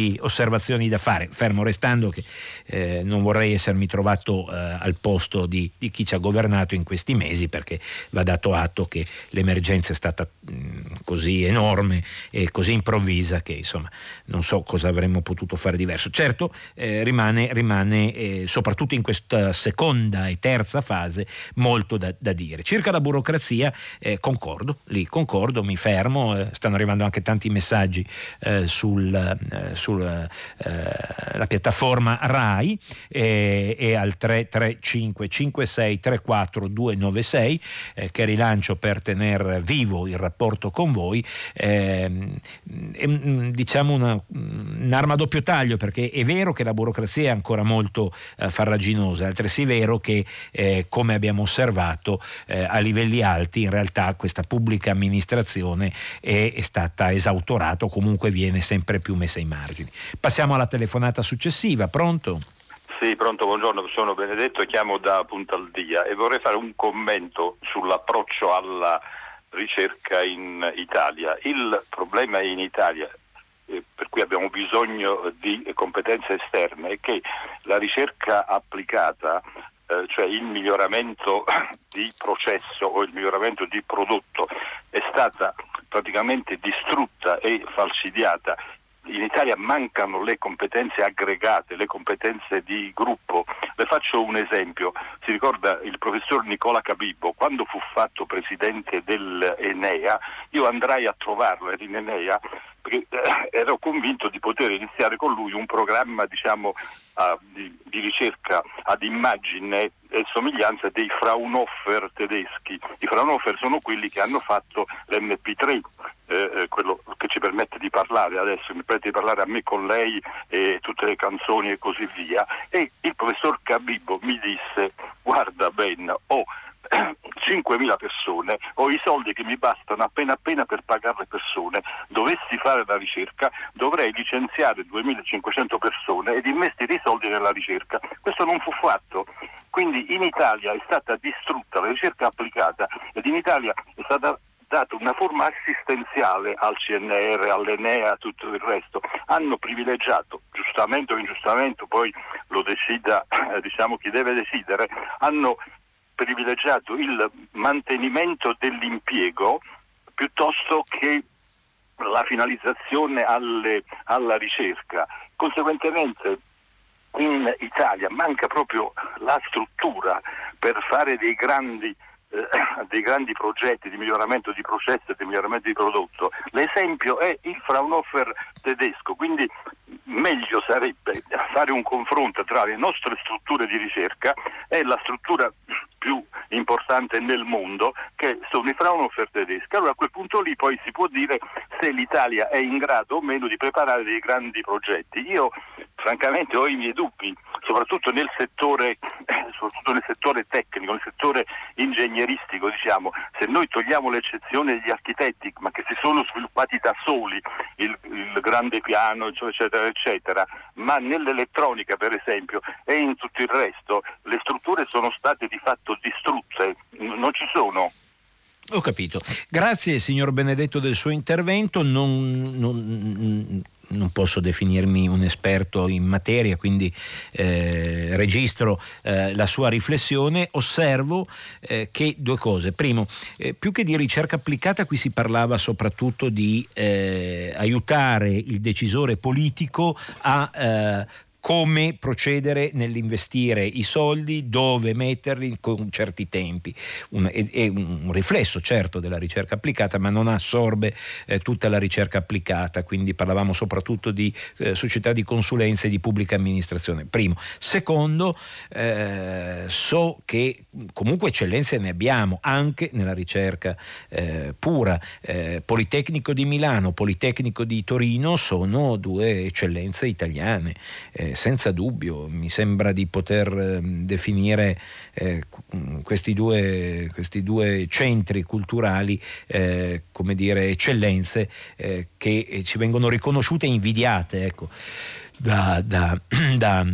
possibili osservazioni da fare, fermo restando che eh, non vorrei essermi trovato al posto di, di, chi ci ha governato in questi mesi perché va dato atto che l'emergenza è stata mh, così enorme e così improvvisa che insomma non so cosa avremmo potuto fare diverso. Certo, eh, rimane, rimane eh, soprattutto in questa seconda e terza fase, molto da, da dire. Circa la burocrazia, eh, concordo, lì concordo, mi fermo, eh, stanno arrivando anche tanti messaggi sulla eh, sul, eh, piattaforma RAI e al 335 56 34 296 che rilancio per tenere vivo il rapporto con voi. Ehm, diciamo una, un'arma a doppio taglio perché è vero che la burocrazia è ancora molto eh, farraginosa, è altresì vero che eh, come abbiamo osservato eh, a livelli alti in realtà questa pubblica amministrazione è, è stata esautorata o comunque viene sempre più messa ai margini. Passiamo alla telefonata successiva, pronto? Sì, pronto, buongiorno, sono Benedetto, chiamo da Puntaldia e vorrei fare un commento sull'approccio alla ricerca in Italia. Il problema in Italia eh, per cui abbiamo bisogno di competenze esterne è che la ricerca applicata eh, cioè il miglioramento *coughs* di processo o il miglioramento di prodotto è stata praticamente distrutta e falsidiata in Italia mancano le competenze aggregate, le competenze di gruppo. Le faccio un esempio. Si ricorda il professor Nicola Cabibbo, quando fu fatto presidente dell'Enea, io andrai a trovarlo, era in Enea, perché ero convinto di poter iniziare con lui un programma diciamo, a, di, di, ricerca ad immagine e somiglianza dei Fraunhofer tedeschi. I Fraunhofer sono quelli che hanno fatto l'MP3, eh, eh, quello che ci permette di parlare adesso, mi permette di parlare a me con lei e tutte le canzoni e così via. E il professor Cabibbo mi disse, guarda Ben, ho... Oh, 5.000 persone, ho i soldi che mi bastano appena appena per pagare le persone, dovessi fare la ricerca dovrei licenziare 2.500 persone ed investire i soldi nella ricerca. Questo non fu fatto. Quindi in Italia è stata distrutta la ricerca applicata ed in Italia è stata data una forma assistenziale al CNR, all'Enea, a tutto il resto. Hanno privilegiato, giustamente o ingiustamente, poi lo decida *clears throat* diciamo, chi deve decidere, hanno privilegiato il mantenimento dell'impiego piuttosto che la finalizzazione alle, alla ricerca. Conseguentemente in Italia manca proprio la struttura per fare dei grandi, eh, dei grandi progetti di miglioramento di processo e di miglioramento di prodotto. L'esempio è il Fraunhofer tedesco, quindi meglio sarebbe fare un confronto tra le nostre strutture di ricerca e la struttura importante nel mondo che sono i Fraunhofer tedeschi. Allora a quel punto lì poi si può dire se l'Italia è in grado o meno di preparare dei grandi progetti. Io francamente ho i miei dubbi, soprattutto nel settore, soprattutto nel settore tecnico, nel settore ingegneristico, diciamo, se noi togliamo l'eccezione degli architetti, ma che si sono sviluppati da soli, il, il grande piano, eccetera, eccetera, ma nell'elettronica per esempio e in tutto il resto le strutture sono state di fatto distrutte, non ci sono. Ho capito. Grazie signor Benedetto del suo intervento. Non, non, non posso definirmi un esperto in materia, quindi eh, registro eh, la sua riflessione, osservo eh, che due cose. Primo, eh, più che di ricerca applicata, qui si parlava soprattutto di eh, aiutare il decisore politico a eh, come procedere nell'investire i soldi, dove metterli con certi tempi. Un, è, è, un riflesso certo della ricerca applicata, ma non assorbe eh, tutta la ricerca applicata, quindi parlavamo soprattutto di eh, società di consulenza e di pubblica amministrazione. Primo. Secondo, eh, so che comunque eccellenze ne abbiamo anche nella ricerca eh, pura. Eh, Politecnico di Milano, Politecnico di Torino sono due eccellenze italiane eh, senza dubbio, mi sembra di poter ehm, definire eh, questi, due, questi, due, centri culturali eh, come dire eccellenze eh, che ci vengono riconosciute e invidiate. Ecco da, da, *clears throat* da,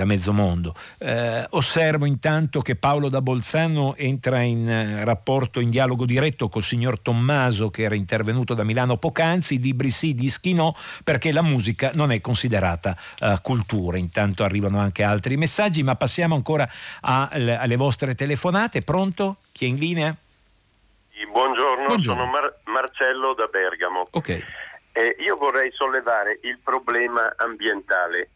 da mezzo mondo. Eh, osservo intanto che Paolo da Bolzano entra in eh, rapporto, in dialogo diretto col signor Tommaso che era intervenuto da Milano poc'anzi, libri sì, dischi no, perché la musica non è considerata eh, cultura. Intanto arrivano anche altri messaggi, ma passiamo ancora a, alle vostre telefonate. Pronto? Chi è in linea? Buongiorno, Buongiorno. sono Mar- Marcello da Bergamo. Ok. Eh, io vorrei sollevare il problema ambientale,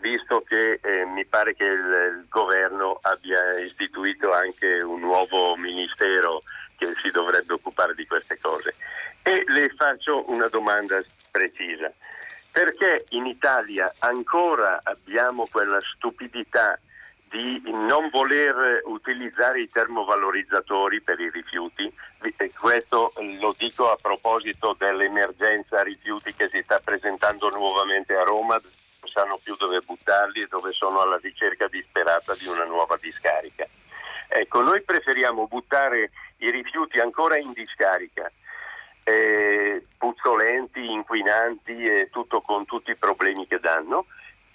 visto che eh, mi pare che il, il, governo abbia istituito anche un nuovo ministero che si dovrebbe occupare di queste cose. E le faccio una domanda precisa. Perché in Italia ancora abbiamo quella stupidità di non voler utilizzare i termovalorizzatori per i rifiuti. Questo lo dico a proposito dell'emergenza rifiuti che si sta presentando nuovamente a Roma, sanno più dove buttarli e dove sono alla ricerca disperata di una nuova discarica. Ecco, noi preferiamo buttare i rifiuti ancora in discarica, eh, puzzolenti, inquinanti e tutto con tutti i problemi che danno,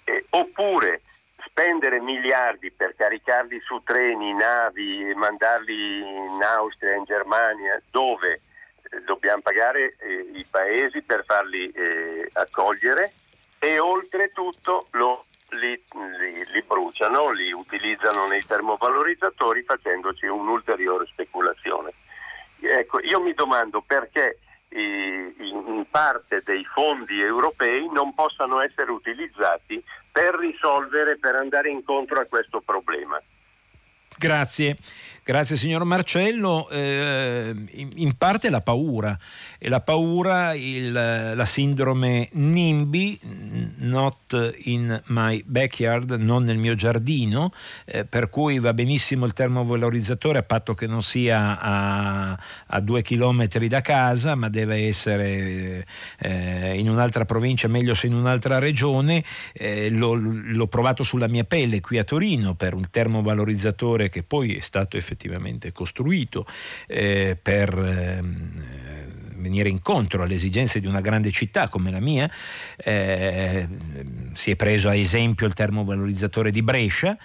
eh, oppure spendere miliardi per caricarli su treni, navi, mandarli in Austria, in Germania, dove eh, dobbiamo pagare eh, i paesi per farli eh, accogliere e oltretutto lo, li, li, li, bruciano, li utilizzano nei termovalorizzatori facendoci un'ulteriore speculazione. Ecco, io mi domando perché in parte dei fondi europei non possano essere utilizzati per risolvere, per andare incontro a questo problema. Grazie. Grazie signor Marcello. Eh, in, parte la paura, e la paura, il, la sindrome NIMBY, not in my backyard, non nel mio giardino, eh, per cui va benissimo il termovalorizzatore a patto che non sia a, a due chilometri da casa, ma deve essere eh, in un'altra provincia, meglio se in un'altra regione. Eh, l'ho, l'ho provato sulla mia pelle qui a Torino per un termovalorizzatore che poi è stato effettivamente effettivamente costruito eh, per eh, venire incontro alle esigenze di una grande città come la mia, eh, si è preso a esempio il termovalorizzatore di Brescia,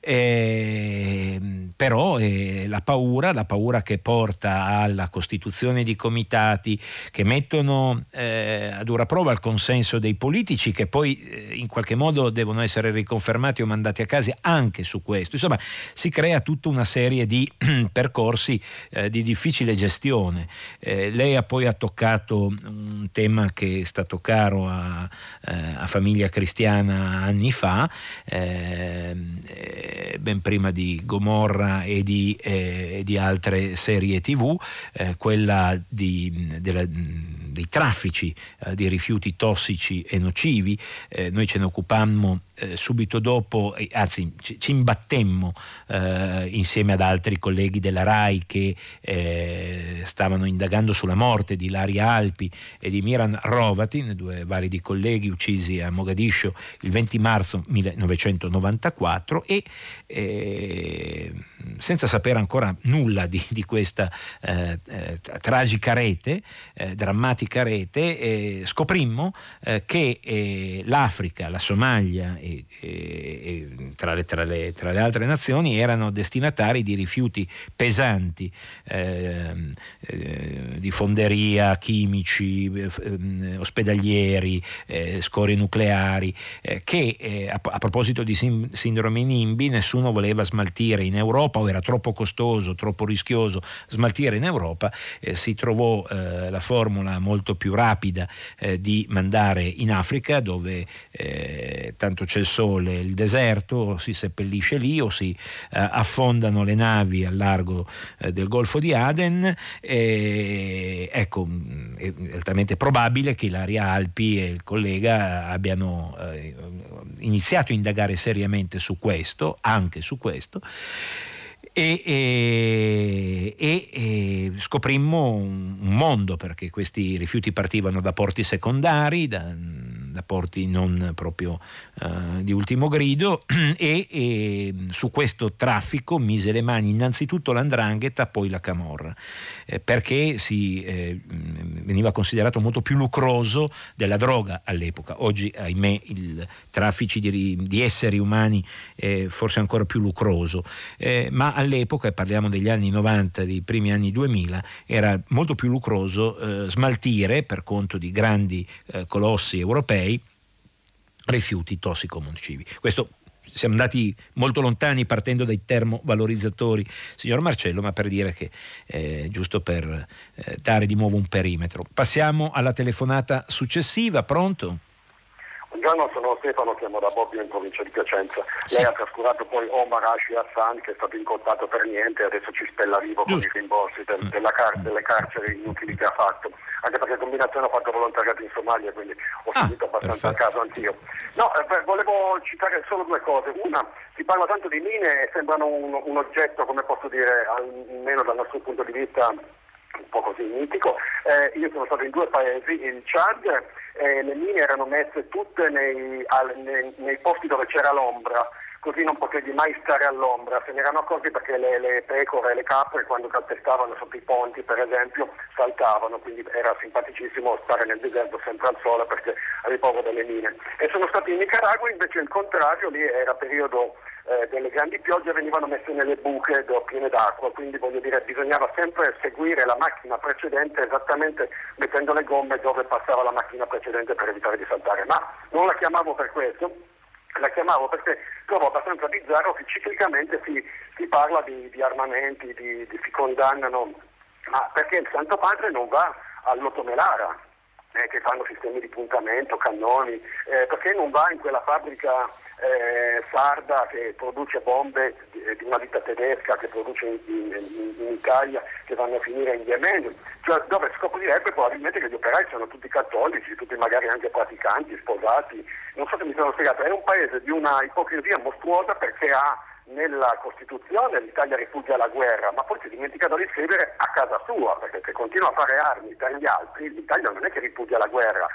eh, però eh, la paura, la paura che porta alla costituzione di comitati che mettono eh, a dura prova il consenso dei politici che poi eh, in qualche modo devono essere riconfermati o mandati a casa anche su questo. Insomma, si crea tutta una serie di *clears throat* percorsi eh, di difficile gestione. Eh, lei ha poi toccato un tema che è stato caro a, a famiglia cristiana anni fa eh, ben prima di Gomorra e di, eh, di altre serie tv, eh, quella di, della, dei traffici eh, di rifiuti tossici e nocivi. Eh, noi ce ne occupammo eh, subito dopo, anzi ci, imbattemmo eh, insieme ad altri colleghi della RAI che eh, stavano indagando sulla morte di Laria Alpi e di Miran Rovatin, due validi colleghi uccisi a Mogadiscio il 20 marzo 1994 e eh, senza sapere ancora nulla di, di questa eh, eh, tragica rete, eh, drammatica rete, eh, scoprimmo che l'Africa, la Somalia e, e tra, le, tra, le, tra, le, altre nazioni erano destinatari di rifiuti pesanti, ehm, di fonderia, chimici, ehm, ospedalieri, scorie nucleari, che a, proposito di sindrome NIMBY nessuno voleva smaltire. In Europa o era troppo costoso, troppo rischioso smaltire in Europa, eh, si trovò eh, la formula molto più rapida eh, di mandare in Africa dove eh, tanto c'è il sole, il deserto, si seppellisce lì o si eh, affondano le navi al largo eh, del Golfo di Aden. ecco, è altamente probabile che Ilaria Alpi e il collega abbiano iniziato a indagare seriamente su questo, anche su questo, e, e, e, scoprimmo un mondo perché questi rifiuti partivano da porti secondari, da, da porti non proprio uh, di ultimo grido *clears throat* e, e, su questo traffico mise le mani innanzitutto l'andrangheta, poi la camorra, eh, perché si, eh, veniva considerato molto più lucroso della droga all'epoca. Oggi, ahimè, il traffico di, di, esseri umani è forse ancora più lucroso, eh, ma all'epoca, e parliamo degli anni 90, dei primi anni 2000, era molto più lucroso eh, smaltire per conto di grandi eh, colossi europei rifiuti tossico-nocivi. Questo siamo andati molto lontani partendo dai termovalorizzatori, signor Marcello, ma per dire che eh, giusto per eh, dare di nuovo un perimetro. Passiamo alla telefonata successiva, pronto? Buongiorno, sono Stefano, chiamo da Bobbio in provincia di Piacenza. Sì. Lei ha trascurato poi Omar Ashi Hassan che è stato incolpato per niente e adesso ci spella vivo Giusto. con i rimborsi del, mm. car- delle carceri inutili che ha fatto. Anche perché combinazione ho fatto volontariato in Somalia, quindi ho ah, seguito abbastanza perfetto. a caso anch'io. No, eh, volevo citare solo due cose. Una, si parla tanto di mine e sembrano un, un oggetto, come posso dire, almeno dal nostro punto di vista un po' così mitico. Eh, io sono stato in due paesi, il Chad, eh, le mine erano messe tutte nei, al, nei, nei posti dove c'era l'ombra così non potevi mai stare all'ombra. Se ne erano accorti perché le, le pecore e le capre quando calpestavano sotto i ponti per esempio saltavano, quindi era simpaticissimo stare nel deserto sempre al sole perché avevi paura delle mine. E sono stati in Nicaragua invece il contrario, lì era periodo eh, delle grandi piogge venivano messe nelle buche piene d'acqua, quindi voglio dire bisognava sempre seguire la macchina precedente esattamente mettendo le gomme dove passava la macchina precedente per evitare di saltare, ma non la chiamavo per questo, la chiamavo perché trovo abbastanza bizzarro che ciclicamente si, si parla di, di armamenti, di, di, si condannano, ma perché il Santo Padre non va all'Otomelara, eh, che fanno sistemi di puntamento, cannoni, eh, perché non va in quella fabbrica eh, sarda che produce bombe di, di una ditta tedesca che produce in, in, in, Italia che vanno a finire in Yemen, cioè, dove scoprirebbe probabilmente che gli operai sono tutti cattolici, tutti magari anche praticanti, sposati. Non so se mi sono spiegato, è un paese di una ipocrisia mostruosa perché ha nella Costituzione l'Italia rifugia la guerra, ma poi si è dimenticato di scrivere a casa sua, perché se continua a fare armi per gli altri, l'Italia non è che rifugia la guerra,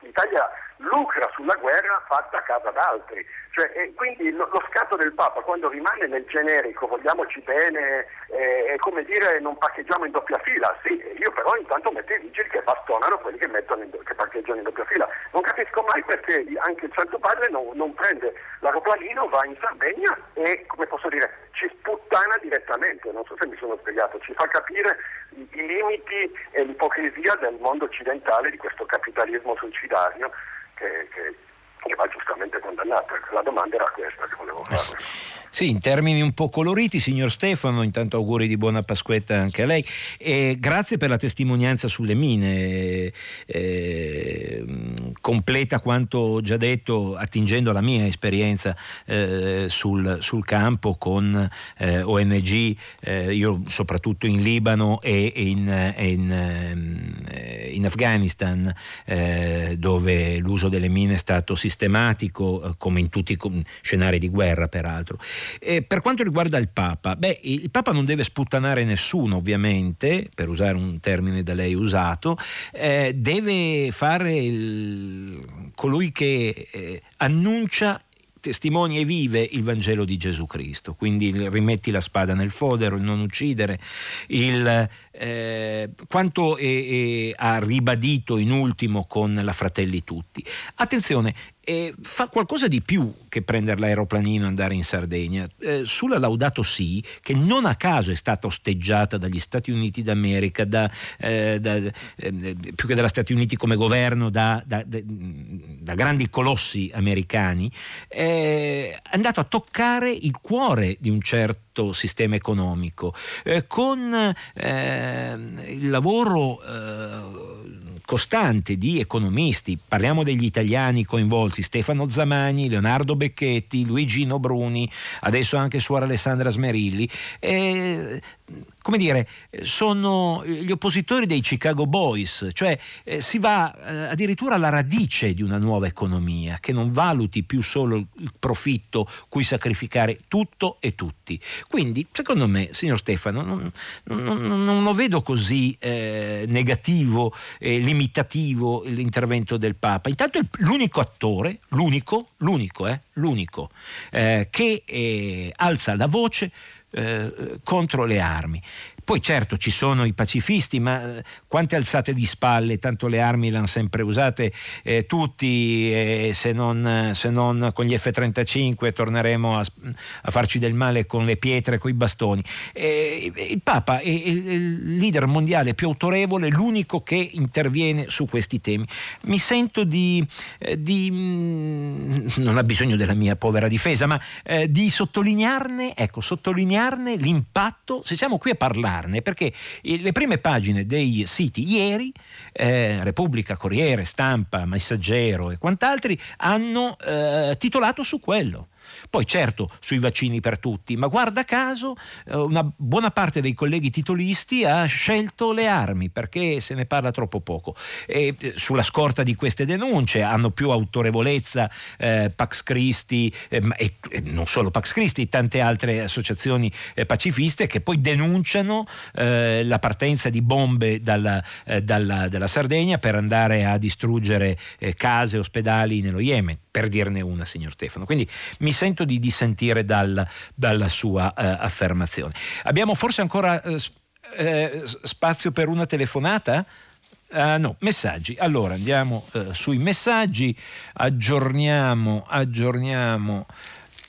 l'Italia lucra sulla guerra fatta a casa d'altri. Cioè, quindi lo, lo, scatto del Papa, quando rimane nel generico, vogliamoci bene, eh, è come dire non parcheggiamo in doppia fila, sì, io però intanto metto i vigili che bastonano quelli che, in, che, parcheggiano in doppia fila. Non capisco mai perché anche il Santo Padre non, non prende l'aeroplanino, va in Sardegna e, come posso dire, ci sputtana direttamente, non so se mi sono spiegato, ci fa capire i, i limiti e l'ipocrisia del mondo occidentale di questo capitalismo suicidario che, che, che va giustamente condannato. La domanda era questa che volevo fare. *laughs* Sì, in termini un po' coloriti, signor Stefano, intanto auguri di buona Pasquetta anche a lei. E grazie per la testimonianza sulle mine, eh, completa quanto già detto, attingendo alla mia esperienza eh, sul, sul, campo con eh, ONG, eh, io soprattutto in Libano e in, in, eh, in Afghanistan, eh, dove l'uso delle mine è stato sistematico, come in tutti i scenari di guerra peraltro. Eh, per quanto riguarda il Papa, beh, il Papa non deve sputtanare nessuno, ovviamente, per usare un termine da lei usato, eh, deve fare il, colui che eh, annuncia testimonia e vive il Vangelo di Gesù Cristo. Quindi rimetti la spada nel fodero, il non uccidere, il, eh, quanto è, è, ha ribadito in ultimo con la Fratelli Tutti. Attenzione, eh, fa qualcosa di più che prendere l'aeroplanino e andare in Sardegna. Eh, sulla Laudato Si, che non a caso è stata osteggiata dagli Stati Uniti d'America, da, eh, da, eh, più che dagli Stati Uniti come governo, da, da grandi colossi americani, è andato a toccare il cuore di un certo sistema economico, eh, con eh, il lavoro costante di economisti, parliamo degli italiani coinvolti, Stefano Zamagni, Leonardo Becchetti, Luigino Bruni, adesso anche suora Alessandra Smerilli, eh, come dire, sono gli oppositori dei Chicago Boys, cioè eh, si va eh, addirittura alla radice di una nuova economia che non valuti più solo il profitto cui sacrificare tutto e tutti. Quindi, secondo me, signor Stefano, non, non, non lo vedo così eh, negativo e limitativo l'intervento del Papa. Intanto l'unico attore, l'unico, l'unico, eh, l'unico eh, che eh, alza la voce eh, contro le armi. Poi certo ci sono i pacifisti, ma eh, quante alzate di spalle, tanto le armi le hanno sempre usate eh, tutti, eh, se, non, se, non, con gli F-35 torneremo a, a, farci del male con le pietre, con i bastoni. Eh, il Papa è il leader mondiale più autorevole, l'unico che interviene su questi temi. Mi sento di, eh, di mm, non ha bisogno della mia povera difesa, ma eh, di sottolinearne, ecco, sottolinearne l'impatto, se siamo qui a parlare parlarne perché le prime pagine dei siti ieri, eh, Repubblica, Corriere, Stampa, Messaggero e quant'altri, hanno eh, titolato su quello. Poi certo sui vaccini per tutti, ma guarda caso eh, una buona parte dei colleghi titolisti ha scelto le armi perché se ne parla troppo poco. E eh, sulla scorta di queste denunce hanno più autorevolezza eh, Pax Christi eh, e, e, non solo Pax Christi, tante altre associazioni eh, pacifiste che poi denunciano eh, la partenza di bombe dalla, dalla, dalla, Sardegna per andare a distruggere case, ospedali nello Yemen, per dirne una, signor Stefano. Quindi mi sento di dissentire dal, dalla sua eh, affermazione. Abbiamo forse ancora eh, eh spazio per una telefonata? Uh, no, messaggi. Allora andiamo uh, sui messaggi, aggiorniamo, aggiorniamo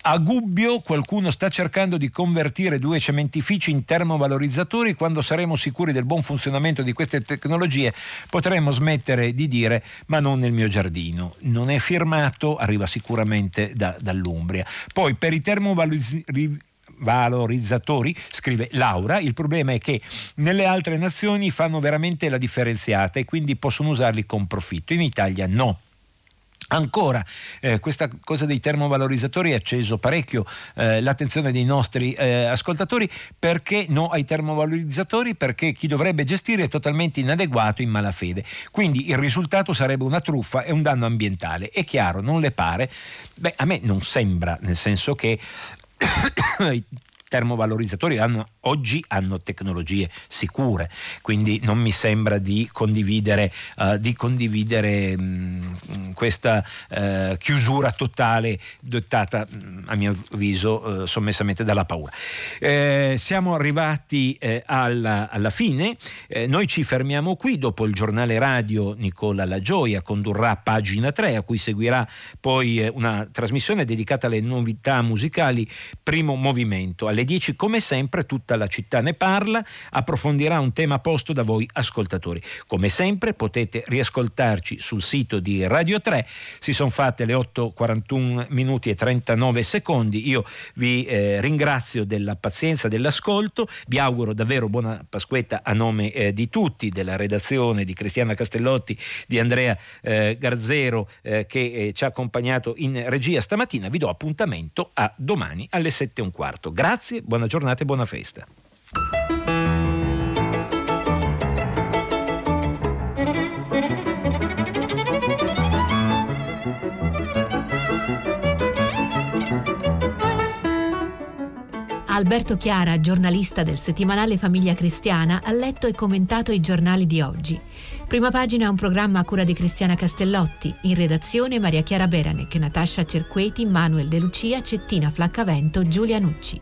a Gubbio qualcuno sta cercando di convertire due cementifici in termovalorizzatori. Quando saremo sicuri del buon funzionamento di queste tecnologie potremo smettere di dire ma non nel mio giardino. Non è firmato, arriva sicuramente da, dall'Umbria. Poi per i termovalorizzatori valorizzatori, scrive Laura, il problema è che nelle altre nazioni fanno veramente la differenziata e quindi possono usarli con profitto, in Italia no. Ancora, eh, questa cosa dei termovalorizzatori ha acceso parecchio eh, l'attenzione dei nostri eh, ascoltatori. Perché no ai termovalorizzatori? Perché chi dovrebbe gestire è totalmente inadeguato in malafede. Quindi il risultato sarebbe una truffa e un danno ambientale. È chiaro, non le pare? Beh, a me non sembra, nel senso che *coughs* termovalorizzatori hanno, oggi hanno tecnologie sicure, quindi non mi sembra di condividere, uh, di condividere mh, questa uh, chiusura totale dettata mh, a mio avviso uh, sommessamente dalla paura. Eh, siamo arrivati eh, alla, alla, fine, eh, noi ci fermiamo qui, dopo il giornale radio Nicola La Gioia condurrà pagina 3 a cui seguirà poi una trasmissione dedicata alle novità musicali, primo movimento alle alle 10 come sempre tutta la città ne parla, approfondirà un tema posto da voi ascoltatori. Come sempre potete riascoltarci sul sito di Radio 3, si sono fatte le 8.41 minuti e 39 secondi, io vi eh, ringrazio della pazienza, dell'ascolto, vi auguro davvero buona Pasquetta a nome eh, di tutti, della redazione di Cristiana Castellotti, di Andrea eh, Garzero eh, che eh, ci ha accompagnato in regia stamattina, vi do appuntamento a domani alle 7 e un quarto. Grazie Grazie, buona giornata e buona festa. Alberto Chiara, giornalista del settimanale Famiglia Cristiana, ha letto e commentato i giornali di oggi. Prima pagina è un programma a cura di Cristiana Castellotti, in redazione Maria Chiara Beranec, Natascia Cerqueti, Manuel De Lucia, Cettina Flaccavento, Giulia Nucci.